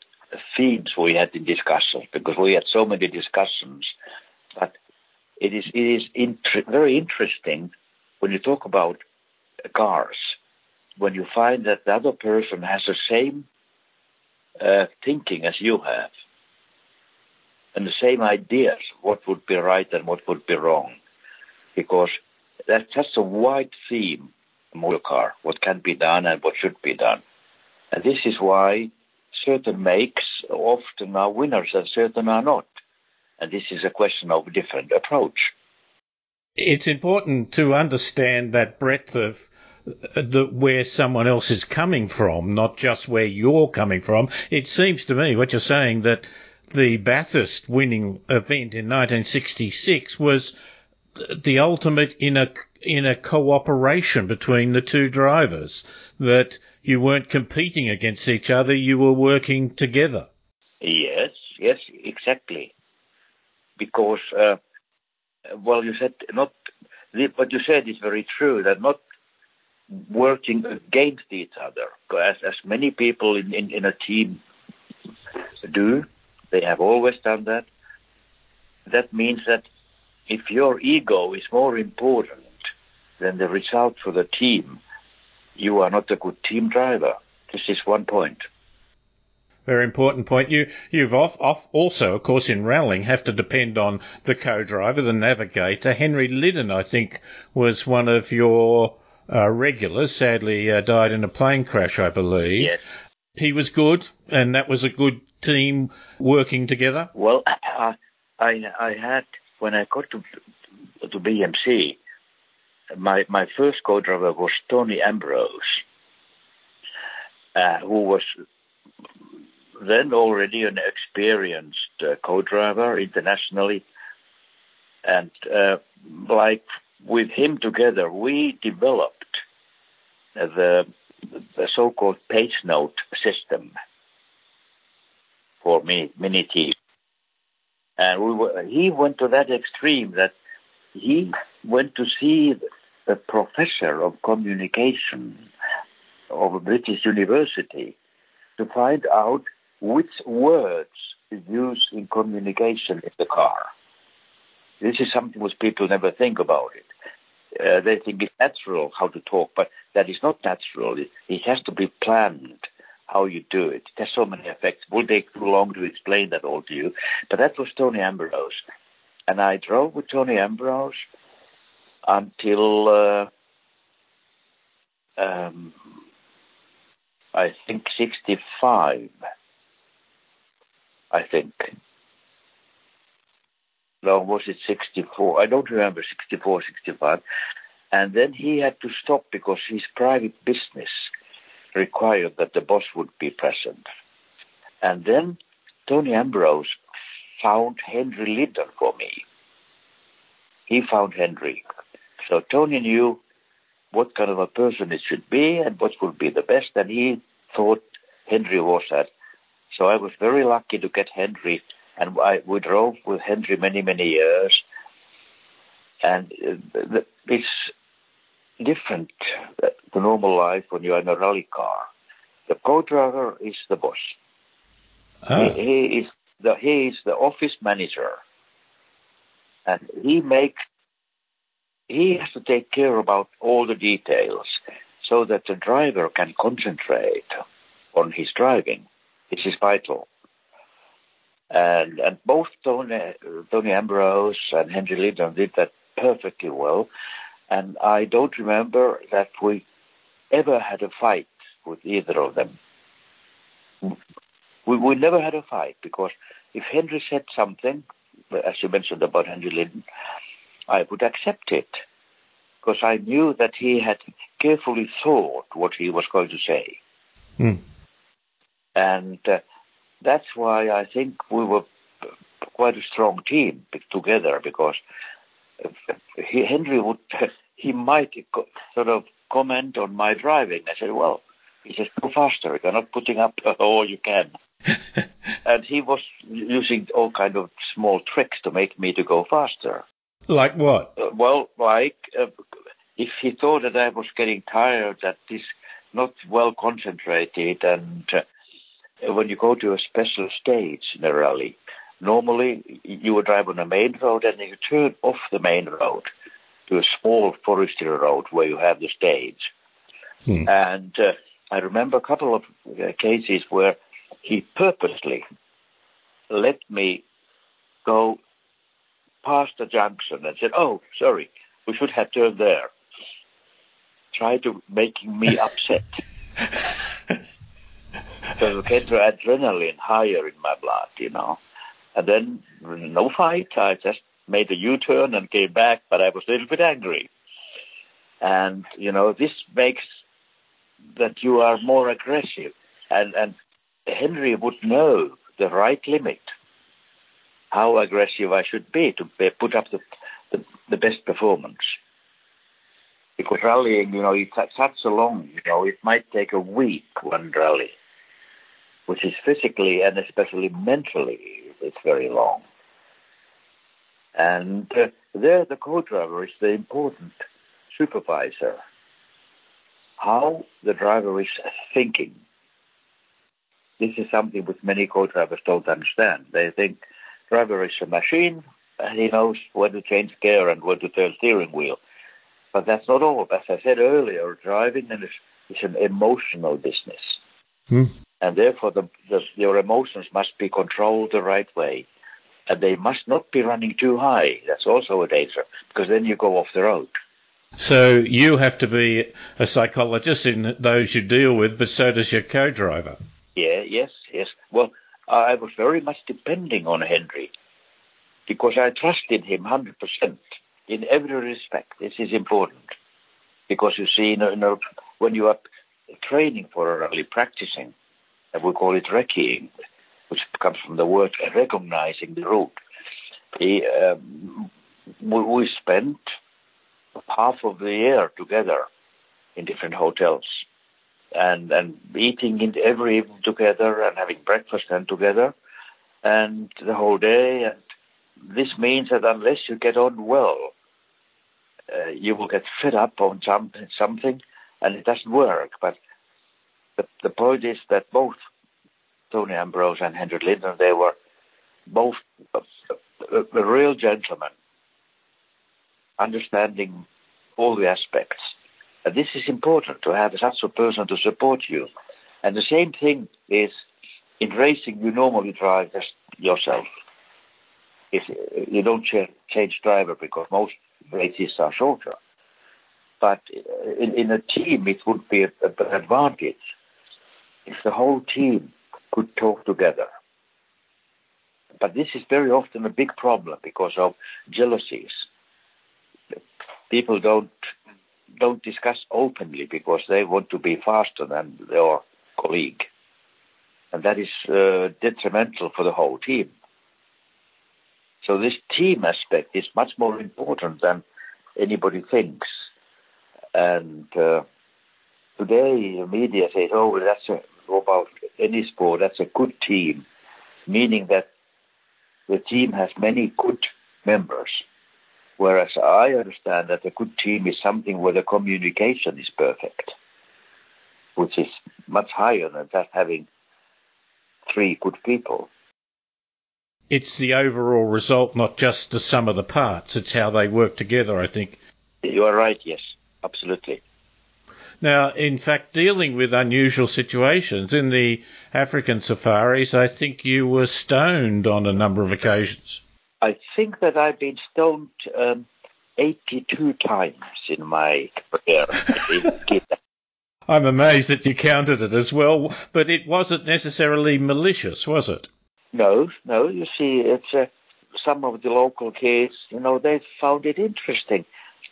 themes we had in discussions because we had so many discussions. But it is it is inter- very interesting when you talk about cars when you find that the other person has the same uh, thinking as you have and the same ideas what would be right and what would be wrong because that's just a wide theme motor car what can be done and what should be done and this is why certain makes often are winners and certain are not. And this is a question of different approach. It's important to understand that breadth of uh, the, where someone else is coming from, not just where you're coming from. It seems to me what you're saying that the Bathurst winning event in 1966 was the ultimate in a in a cooperation between the two drivers. That you weren't competing against each other, you were working together. Yes, yes, exactly. Because, uh, well, you said not, what you said is very true, that not working against each other, as, as many people in, in, in a team do, they have always done that. That means that if your ego is more important than the result for the team, you are not a good team driver. This is one point. Very important point. You you've off, off also, of course, in rallying, have to depend on the co-driver, the navigator. Henry Liddon, I think, was one of your uh, regulars. Sadly, uh, died in a plane crash, I believe. Yes. He was good, and that was a good team working together. Well, *laughs* I I had when I got to to BMC, my my first co-driver was Tony Ambrose, uh, who was then already an experienced uh, co-driver internationally, and uh, like with him together, we developed the, the so-called pace note system for me, mini team. And we were, he went to that extreme that he went to see the professor of communication of a British university to find out which words is used in communication in the car. This is something which people never think about it. Uh, they think it's natural how to talk, but that is not natural. It, it has to be planned how you do it. Has so many effects. It will take too long to explain that all to you. But that was Tony Ambrose. And I drove with Tony Ambrose until uh, um, I think 65. I think. No, was it 64? I don't remember, 64, 65. And then he had to stop because his private business required that the boss would be present. And then Tony Ambrose found Henry Liddon for me. He found Henry. So Tony knew what kind of a person it should be and what would be the best, and he thought Henry was that. So I was very lucky to get Henry, and I, we drove with Henry many, many years. And uh, it's different, the normal life when you're in a rally car. The co-driver is the boss. Ah. He, he is the he is the office manager, and he makes he has to take care about all the details so that the driver can concentrate on his driving. This is vital. And and both Tony, Tony Ambrose and Henry Liddon did that perfectly well. And I don't remember that we ever had a fight with either of them. We, we never had a fight because if Henry said something, as you mentioned about Henry Liddon, I would accept it because I knew that he had carefully thought what he was going to say. Mm. And uh, that's why I think we were quite a strong team together because he, Henry would, *laughs* he might sort of comment on my driving. I said, well, he says, go faster. You're not putting up *laughs* all you can. *laughs* and he was using all kind of small tricks to make me to go faster. Like what? Uh, well, like uh, if he thought that I was getting tired, that that is not well concentrated, and uh, when you go to a special stage in a rally, normally you would drive on a main road and you turn off the main road to a small forestry road where you have the stage. Hmm. And uh, I remember a couple of uh, cases where he purposely let me go past the junction and said, "Oh, sorry, we should have turned there." Try to making me *laughs* upset. so get the adrenaline higher in my blood, you know. And then no fight. I just made a U-turn and came back, but I was a little bit angry. And you know, this makes that you are more aggressive, and and Henry would know the right limit how aggressive I should be to put up the, the, the best performance. Because rallying, you know, it's such a long, you know, it might take a week, one rally, which is physically and especially mentally, it's very long. And uh, there the co-driver is the important supervisor. How the driver is thinking. This is something which many co-drivers don't understand. They think driver is a machine and he knows when to change gear and when to turn steering wheel. But that's not all. As I said earlier, driving is, is an emotional business. Hmm. And therefore, the, the, your emotions must be controlled the right way. And they must not be running too high. That's also a danger, because then you go off the road. So you have to be a psychologist in those you deal with, but so does your co-driver. Yeah, yes, yes. Well, I was very much depending on Henry because I trusted him 100% in every respect. This is important because you see, you know, when you are training for a rally, practicing, we call it recceing, which comes from the word recognizing the route. We, um, we spent half of the year together in different hotels and and eating in every evening together and having breakfast and together and the whole day and this means that unless you get on well uh, you will get fed up on some, something and it doesn't work but the, the point is that both Tony Ambrose and Henry Liddon they were both uh, uh, a, a real gentlemen understanding all the aspects this is important to have such a person to support you. And the same thing is in racing, you normally drive just yourself. If you don't change driver because most races are shorter. But uh, in, in a team, it would be an advantage if the whole team could talk together. But this is very often a big problem because of jealousies. People don't don't discuss openly because they want to be faster than their colleague. And that is uh, detrimental for the whole team. So this team aspect is much more important than anybody thinks. And uh, today the media says, oh, that's a, about any sport, that's a good team, meaning that the team has many good members. Whereas I understand that a good team is something where the communication is perfect, which is much higher than just having three good people. It's the overall result, not just the sum of the parts. It's how they work together, I think. You are right, yes, absolutely. Now, in fact, dealing with unusual situations in the African safaris, I think you were stoned on a number of occasions. I think that I've been stoned um, 82 times in my career. *laughs* I'm amazed that you counted it as well, but it wasn't necessarily malicious, was it? No, no. You see, it's uh, some of the local kids, you know, they found it interesting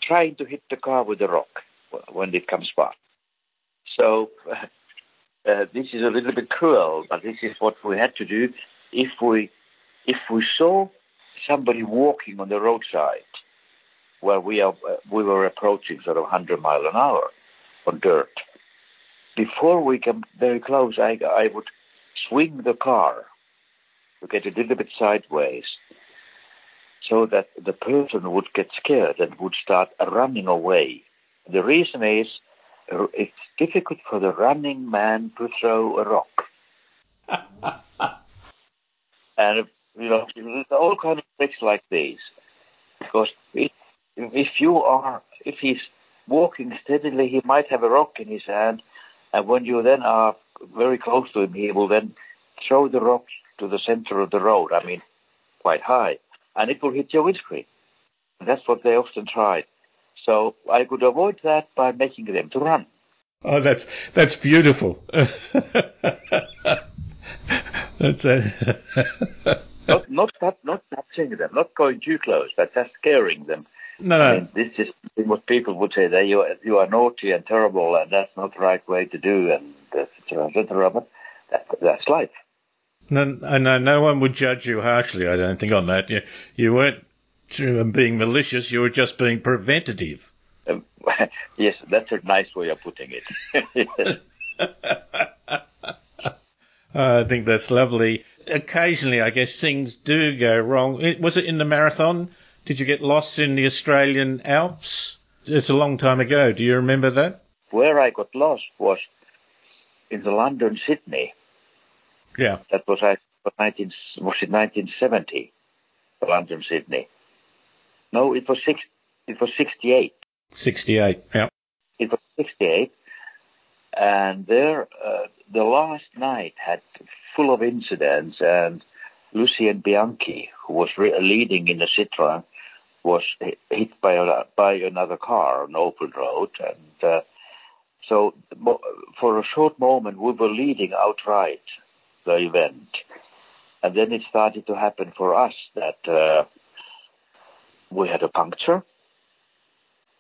trying to hit the car with a rock when it comes back. So uh, this is a little bit cruel, but this is what we had to do if we if we saw somebody walking on the roadside where we are we were approaching sort of 100 mile an hour on dirt. Before we come very close, I, I would swing the car to get a little bit sideways so that the person would get scared and would start running away. The reason is it's difficult for the running man to throw a rock. *laughs* and you know, all kind of tricks like these. Because if, if you are, if he's walking steadily, he might have a rock in his hand, and when you then are very close to him, he will then throw the rock to the center of the road. I mean, quite high, and it will hit your windscreen. And that's what they often tried. So I could avoid that by making them to run. Oh, that's that's beautiful. *laughs* that's a *laughs* not not not touching them, not going too close, but just scaring them. No, no. I mean, this is what people would say that you are, you are naughty and terrible, and that's not the right way to do, and etc. etc. But that, that's life. No, no, uh, no one would judge you harshly. I don't think on that. You you weren't being malicious. You were just being preventative. Um, *laughs* yes, that's a nice way of putting it. *laughs* I think that's lovely occasionally, I guess things do go wrong. Was it in the marathon? Did you get lost in the Australian Alps? It's a long time ago. Do you remember that? Where I got lost was in the London Sydney. Yeah. That was I was 19 was it 1970? London Sydney. No, it was six. It was 68. 68. Yeah. It was 68, and there uh, the last night had full of incidents, and Lucien Bianchi, who was re- leading in the Citroën, was hit by a, by another car on open road, and uh, so for a short moment we were leading outright the event, and then it started to happen for us that uh, we had a puncture,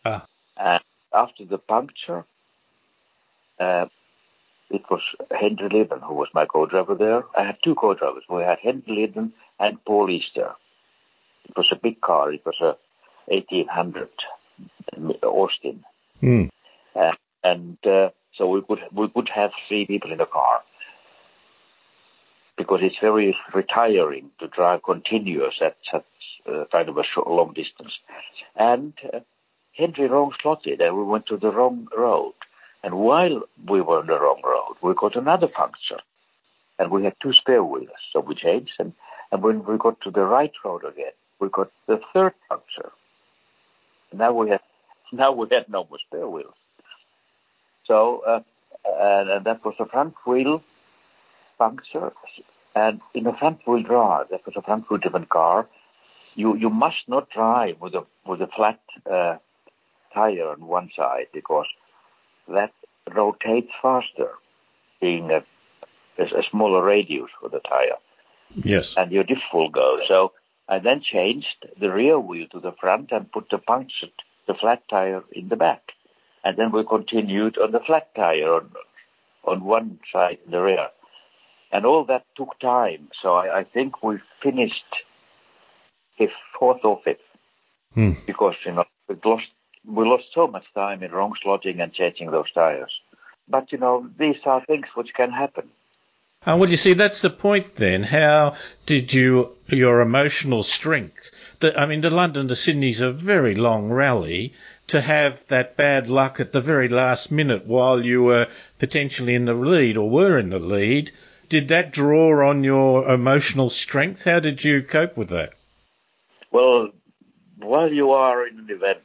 ah. and after the puncture, uh, it was Henry Liddon who was my co-driver there. I had two co-drivers. We had Henry Liddon and Paul Easter. It was a big car. It was a 1800 Austin. Mm. Uh, and uh, so we could we could have three people in the car because it's very retiring to drive continuous at such uh, kind of a short, long distance. And uh, Henry wrong slotted, and we went to the wrong road. And while we were on the wrong road, we got another puncture, and we had two spare wheels, so we changed. And, and when we got to the right road again, we got the third puncture. Now we had *laughs* now we had no more spare wheels. So uh, and, and that was a front wheel puncture, and in a front wheel drive, that was a front wheel driven car. You you must not drive with a with a flat uh, tire on one side because that rotates faster, being a, a smaller radius for the tire. Yes. And your diff will go. So I then changed the rear wheel to the front and put the punctured, the flat tire in the back. And then we continued on the flat tire on, on one side in the rear. And all that took time. So I, I think we finished fifth, fourth or fifth. Hmm. Because, you know, we lost, we lost so much time in wrong slotting and changing those tires. But, you know, these are things which can happen. Uh, well, you see, that's the point then. How did you, your emotional strength, the, I mean, the London to Sydney's a very long rally, to have that bad luck at the very last minute while you were potentially in the lead or were in the lead, did that draw on your emotional strength? How did you cope with that? Well, while you are in an event,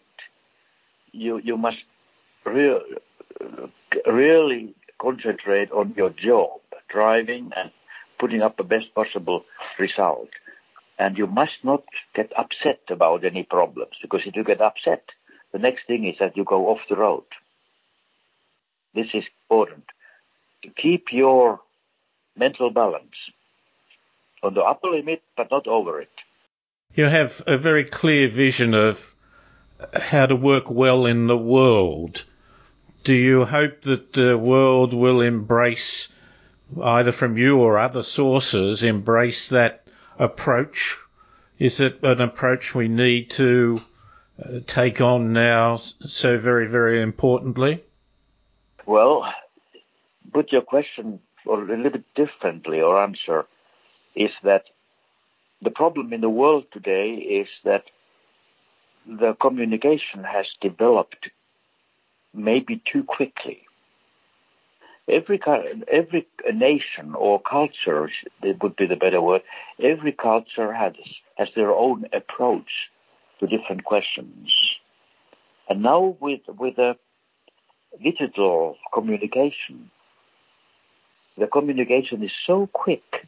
you, you must re- really concentrate on your job driving and putting up the best possible result. And you must not get upset about any problems because if you get upset, the next thing is that you go off the road. This is important. To keep your mental balance on the upper limit, but not over it. You have a very clear vision of how to work well in the world. Do you hope that the world will embrace either from you or other sources, embrace that approach? Is it an approach we need to uh, take on now so very, very importantly? Well, put your question a little bit differently or answer is that the problem in the world today is that the communication has developed maybe too quickly every every nation or culture, it would be the better word. Every culture has has their own approach to different questions, and now with with a digital communication, the communication is so quick,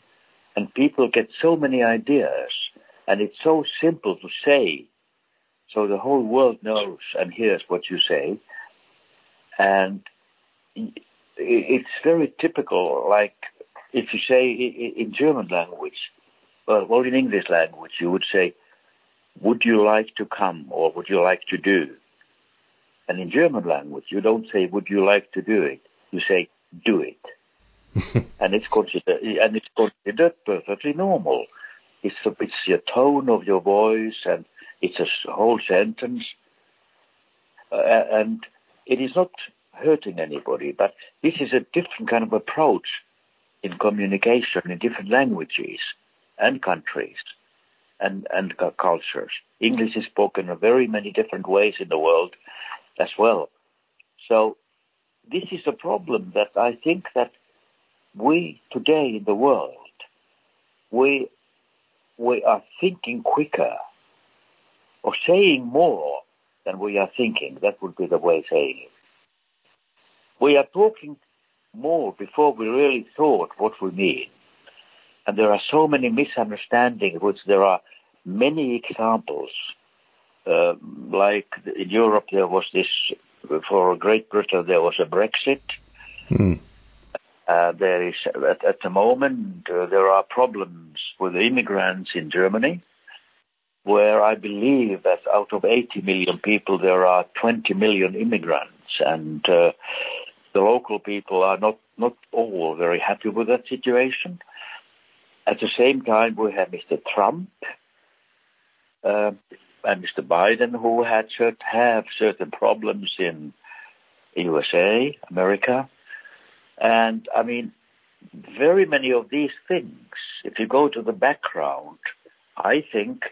and people get so many ideas, and it's so simple to say, so the whole world knows and hears what you say, and it's very typical. Like if you say in German language, well, in English language, you would say, "Would you like to come?" or "Would you like to do?" And in German language, you don't say, "Would you like to do it?" You say, "Do it," *laughs* and it's considered and it's considered perfectly normal. It's it's your tone of your voice, and it's a whole sentence, uh, and it is not hurting anybody. But this is a different kind of approach in communication in different languages and countries and, and cultures. English is spoken in very many different ways in the world as well. So this is a problem that I think that we today in the world, we, we are thinking quicker or saying more than we are thinking. That would be the way saying it we are talking more before we really thought what we mean. And there are so many misunderstandings, which there are many examples. Uh, like in Europe, there was this, for Great Britain, there was a Brexit. Mm. Uh, there is, at, at the moment, uh, there are problems with immigrants in Germany, where I believe that out of 80 million people, there are 20 million immigrants. And uh, the local people are not not all very happy with that situation. At the same time, we have Mr. Trump uh, and Mr. Biden who had cert- have certain problems in USA, America. And I mean, very many of these things, if you go to the background, I think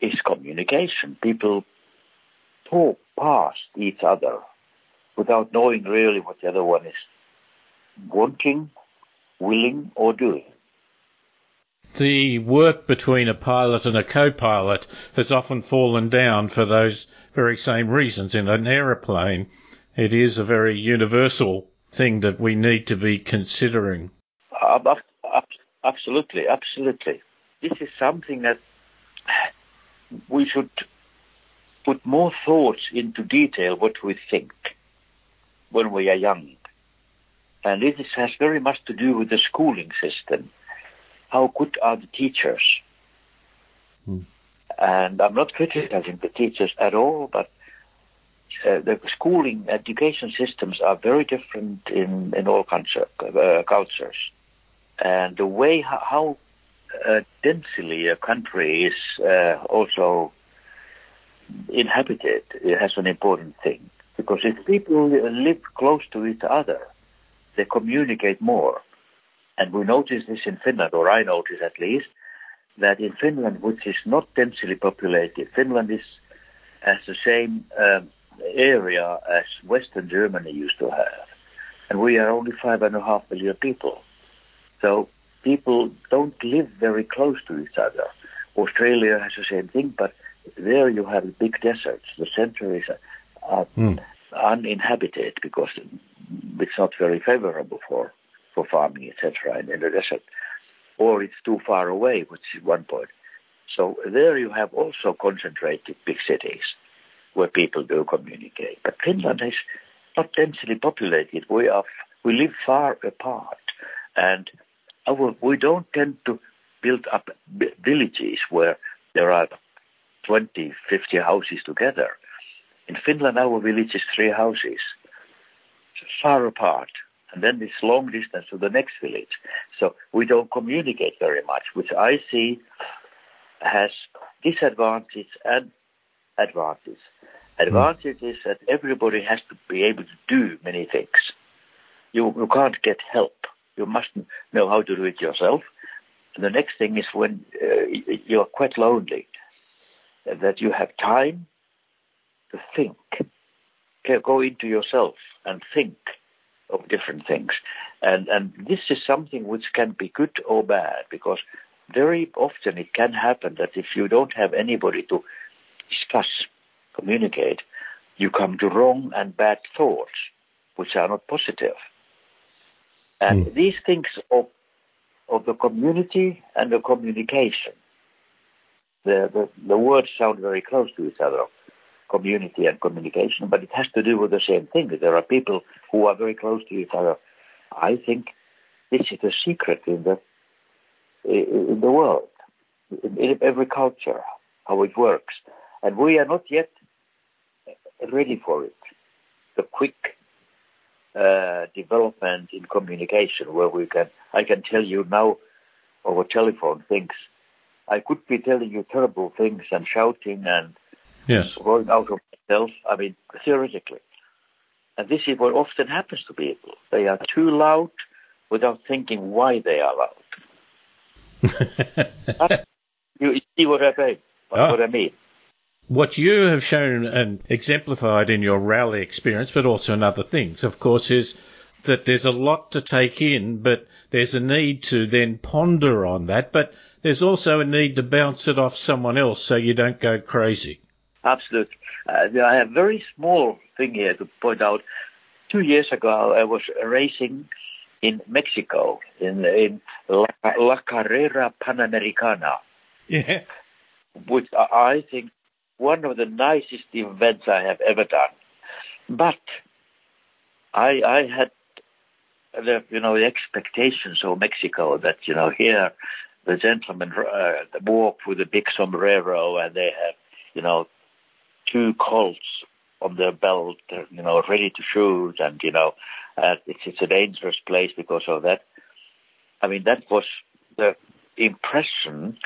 is communication. People talk past each other without knowing really what the other one is wanting, willing, or doing. The work between a pilot and a co-pilot has often fallen down for those very same reasons. In an aeroplane, it is a very universal thing that we need to be considering. Absolutely, absolutely. This is something that we should put more thoughts into detail what we think when we are young. And this has very much to do with the schooling system. How good are the teachers? Hmm. And I'm not criticizing the teachers at all, but uh, the schooling education systems are very different in, in all culture, uh, cultures. And the way how, how uh, densely a country is uh, also inhabited it has an important thing. Because if people live close to each other, they communicate more. And we notice this in Finland, or I notice at least, that in Finland, which is not densely populated, Finland is has the same um, area as Western Germany used to have. And we are only five and a half million people. So people don't live very close to each other. Australia has the same thing, but there you have big deserts. The center is uh, mm. uninhabited because it's not very favorable for, for farming, etc. in the desert. Or it's too far away, which is one point. So there you have also concentrated big cities where people do communicate. But Finland is not densely populated. We are we live far apart, and our, we don't tend to build up villages where there are 20, 50 houses together. In Finland, our village is three houses, far apart, and then this long distance to the next village. So we don't communicate very much, which I see has disadvantage and advantage. Advantage is that everybody has to be able to do many things. You, you can't get help. You must know how to do it yourself. And the next thing is when uh, you're quite lonely, that you have time to think, go into yourself and think of different things. And, and this is something which can be good or bad because very often it can happen that if you don't have anybody to discuss communicate, you come to wrong and bad thoughts, which are not positive. And mm. these things of, of the community and the communication, the, the, the words sound very close to each other, community and communication, but it has to do with the same thing. There are people who are very close to each other. I think this is a secret in the in the world, in every culture, how it works. And we are not yet ready for it. The quick uh, development in communication where we can, I can tell you now over telephone things. I could be telling you terrible things and shouting and yes. going out of myself. I mean, theoretically. And this is what often happens to people. They are too loud without thinking why they are loud. *laughs* *laughs* you see what I mean? Oh. What I mean? What you have shown and exemplified in your rally experience, but also in other things, of course, is that there's a lot to take in, but there's a need to then ponder on that, but there's also a need to bounce it off someone else so you don't go crazy. Absolutely. Uh, I have a very small thing here to point out. Two years ago, I was racing in Mexico in, in La, La Carrera Panamericana. *laughs* Yeah. Which I think one of the nicest events I have ever done. But I, I had the, you know, the expectations of Mexico that, you know, here the gentlemen uh, walk with a big sombrero and they have, you know, two colts on their belt, you know, ready to shoot, and you know, uh, it's it's a dangerous place because of that. I mean, that was the impression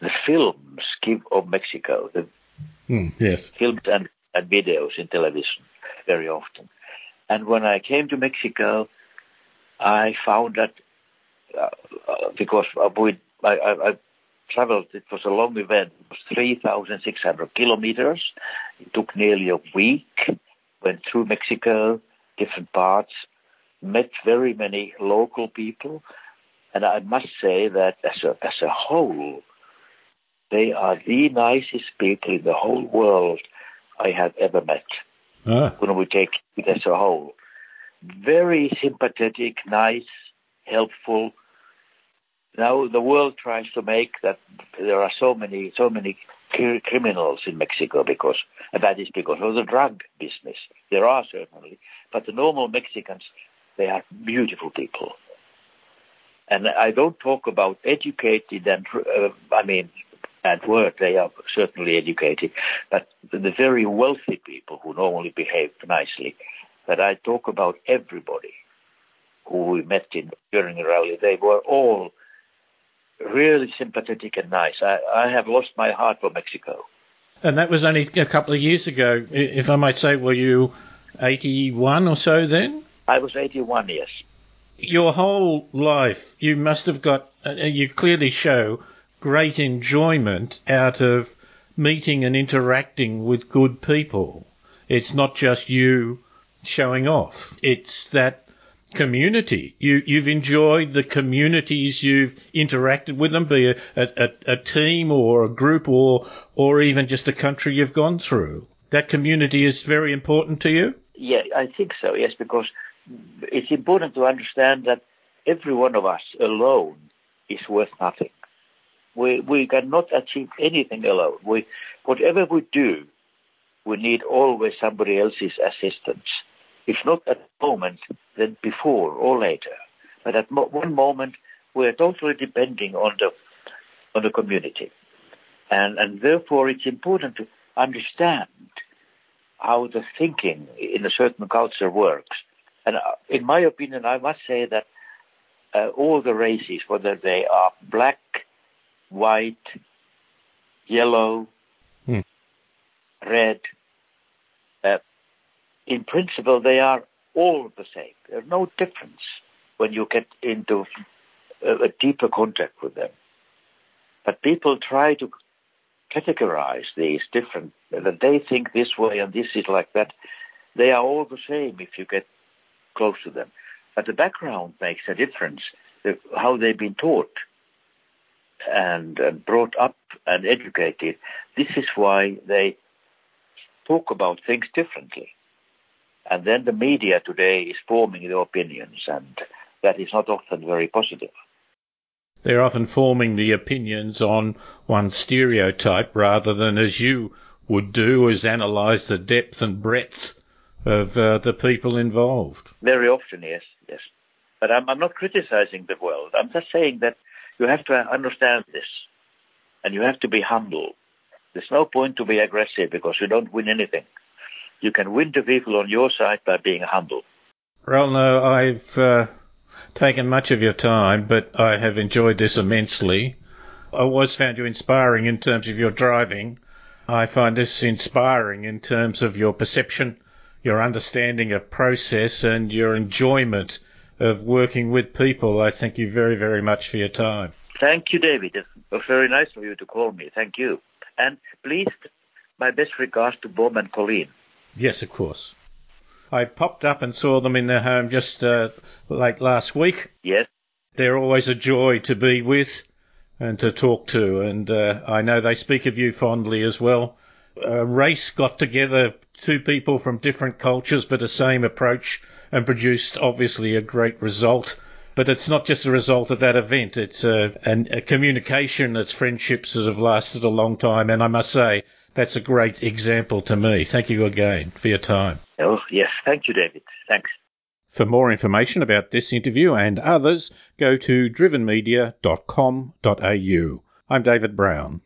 the films give of Mexico, the mm, yes, films and, and videos in television very often. And when I came to Mexico, I found that uh, uh, because we, I, I, I traveled, it was a long event. It was 3,600 kilometers. It took nearly a week. Went through Mexico, different parts, met very many local people. And I must say that as a, as a whole, they are the nicest people in the whole world I have ever met. Ah. When we take it as a whole. Very sympathetic, nice, helpful. Now the world tries to make that there are so many, so many criminals in Mexico because, that is because of the drug business. There are certainly, but the normal Mexicans, they are beautiful people. And I don't talk about educated and, uh, I mean, at work they are certainly educated, but the very wealthy people who normally behave nicely. But I talk about everybody who we met in during the rally. They were all really sympathetic and nice. I, I have lost my heart for Mexico. And that was only a couple of years ago, if I might say. Were you 81 or so then? I was 81, yes your whole life, you must have got, uh, you clearly show great enjoyment out of meeting and interacting with good people. It's not just you showing off. It's that community. You, you've enjoyed the communities you've interacted with them, be a, a, a team or a group or, or even just a country you've gone through. That community is very important to you? Yeah, I think so, yes, because it's important to understand that every one of us alone is worth nothing. We, we cannot achieve anything alone. We, whatever we do, we need always somebody else's assistance. If not at the moment, then before or later. But at mo- one moment, we're totally depending on the on the community, and and therefore it's important to understand how the thinking in a certain culture works and uh, in my opinion, I must say that uh, all the races, whether they are black, white, yellow, hmm. red, uh, in principle, they are all the same. There's no difference when you get into a, a deeper contact with them. But people try to categorize these different, that they think this way and this is like that. They are all the same if you get close to them. But the background makes a difference, how they've been taught and, and brought up and educated. This is why they talk about things differently. And then the media today is forming their opinions, and that is not often very positive. They're often forming the opinions on one stereotype rather than, as you would do, is analyse the depth and breadth of uh, the people involved. Very often, yes, yes. But I'm, I'm not criticizing the world. I'm just saying that you have to understand this, and you have to be humble. There's no point to be aggressive because you don't win anything. You can win the people on your side by being humble. Well no, I've uh, taken much of your time, but I have enjoyed this immensely. I always found you inspiring in terms of your driving. I find this inspiring in terms of your perception your understanding of process and your enjoyment of working with people. I thank you very, very much for your time. Thank you, David. It was very nice of you to call me. Thank you. And please, my best regards to Bob and Colleen. Yes, of course. I popped up and saw them in their home just uh, late last week. Yes. They're always a joy to be with and to talk to, and uh, I know they speak of you fondly as well a race got together two people from different cultures but the same approach and produced obviously a great result. But it's not just a result of that event. It's a, a, a communication, it's friendships that have lasted a long time. And I must say, that's a great example to me. Thank you again for your time. Oh, yes. Thank you, David. Thanks. For more information about this interview and others, go to drivenmedia.com.au. I'm David Brown.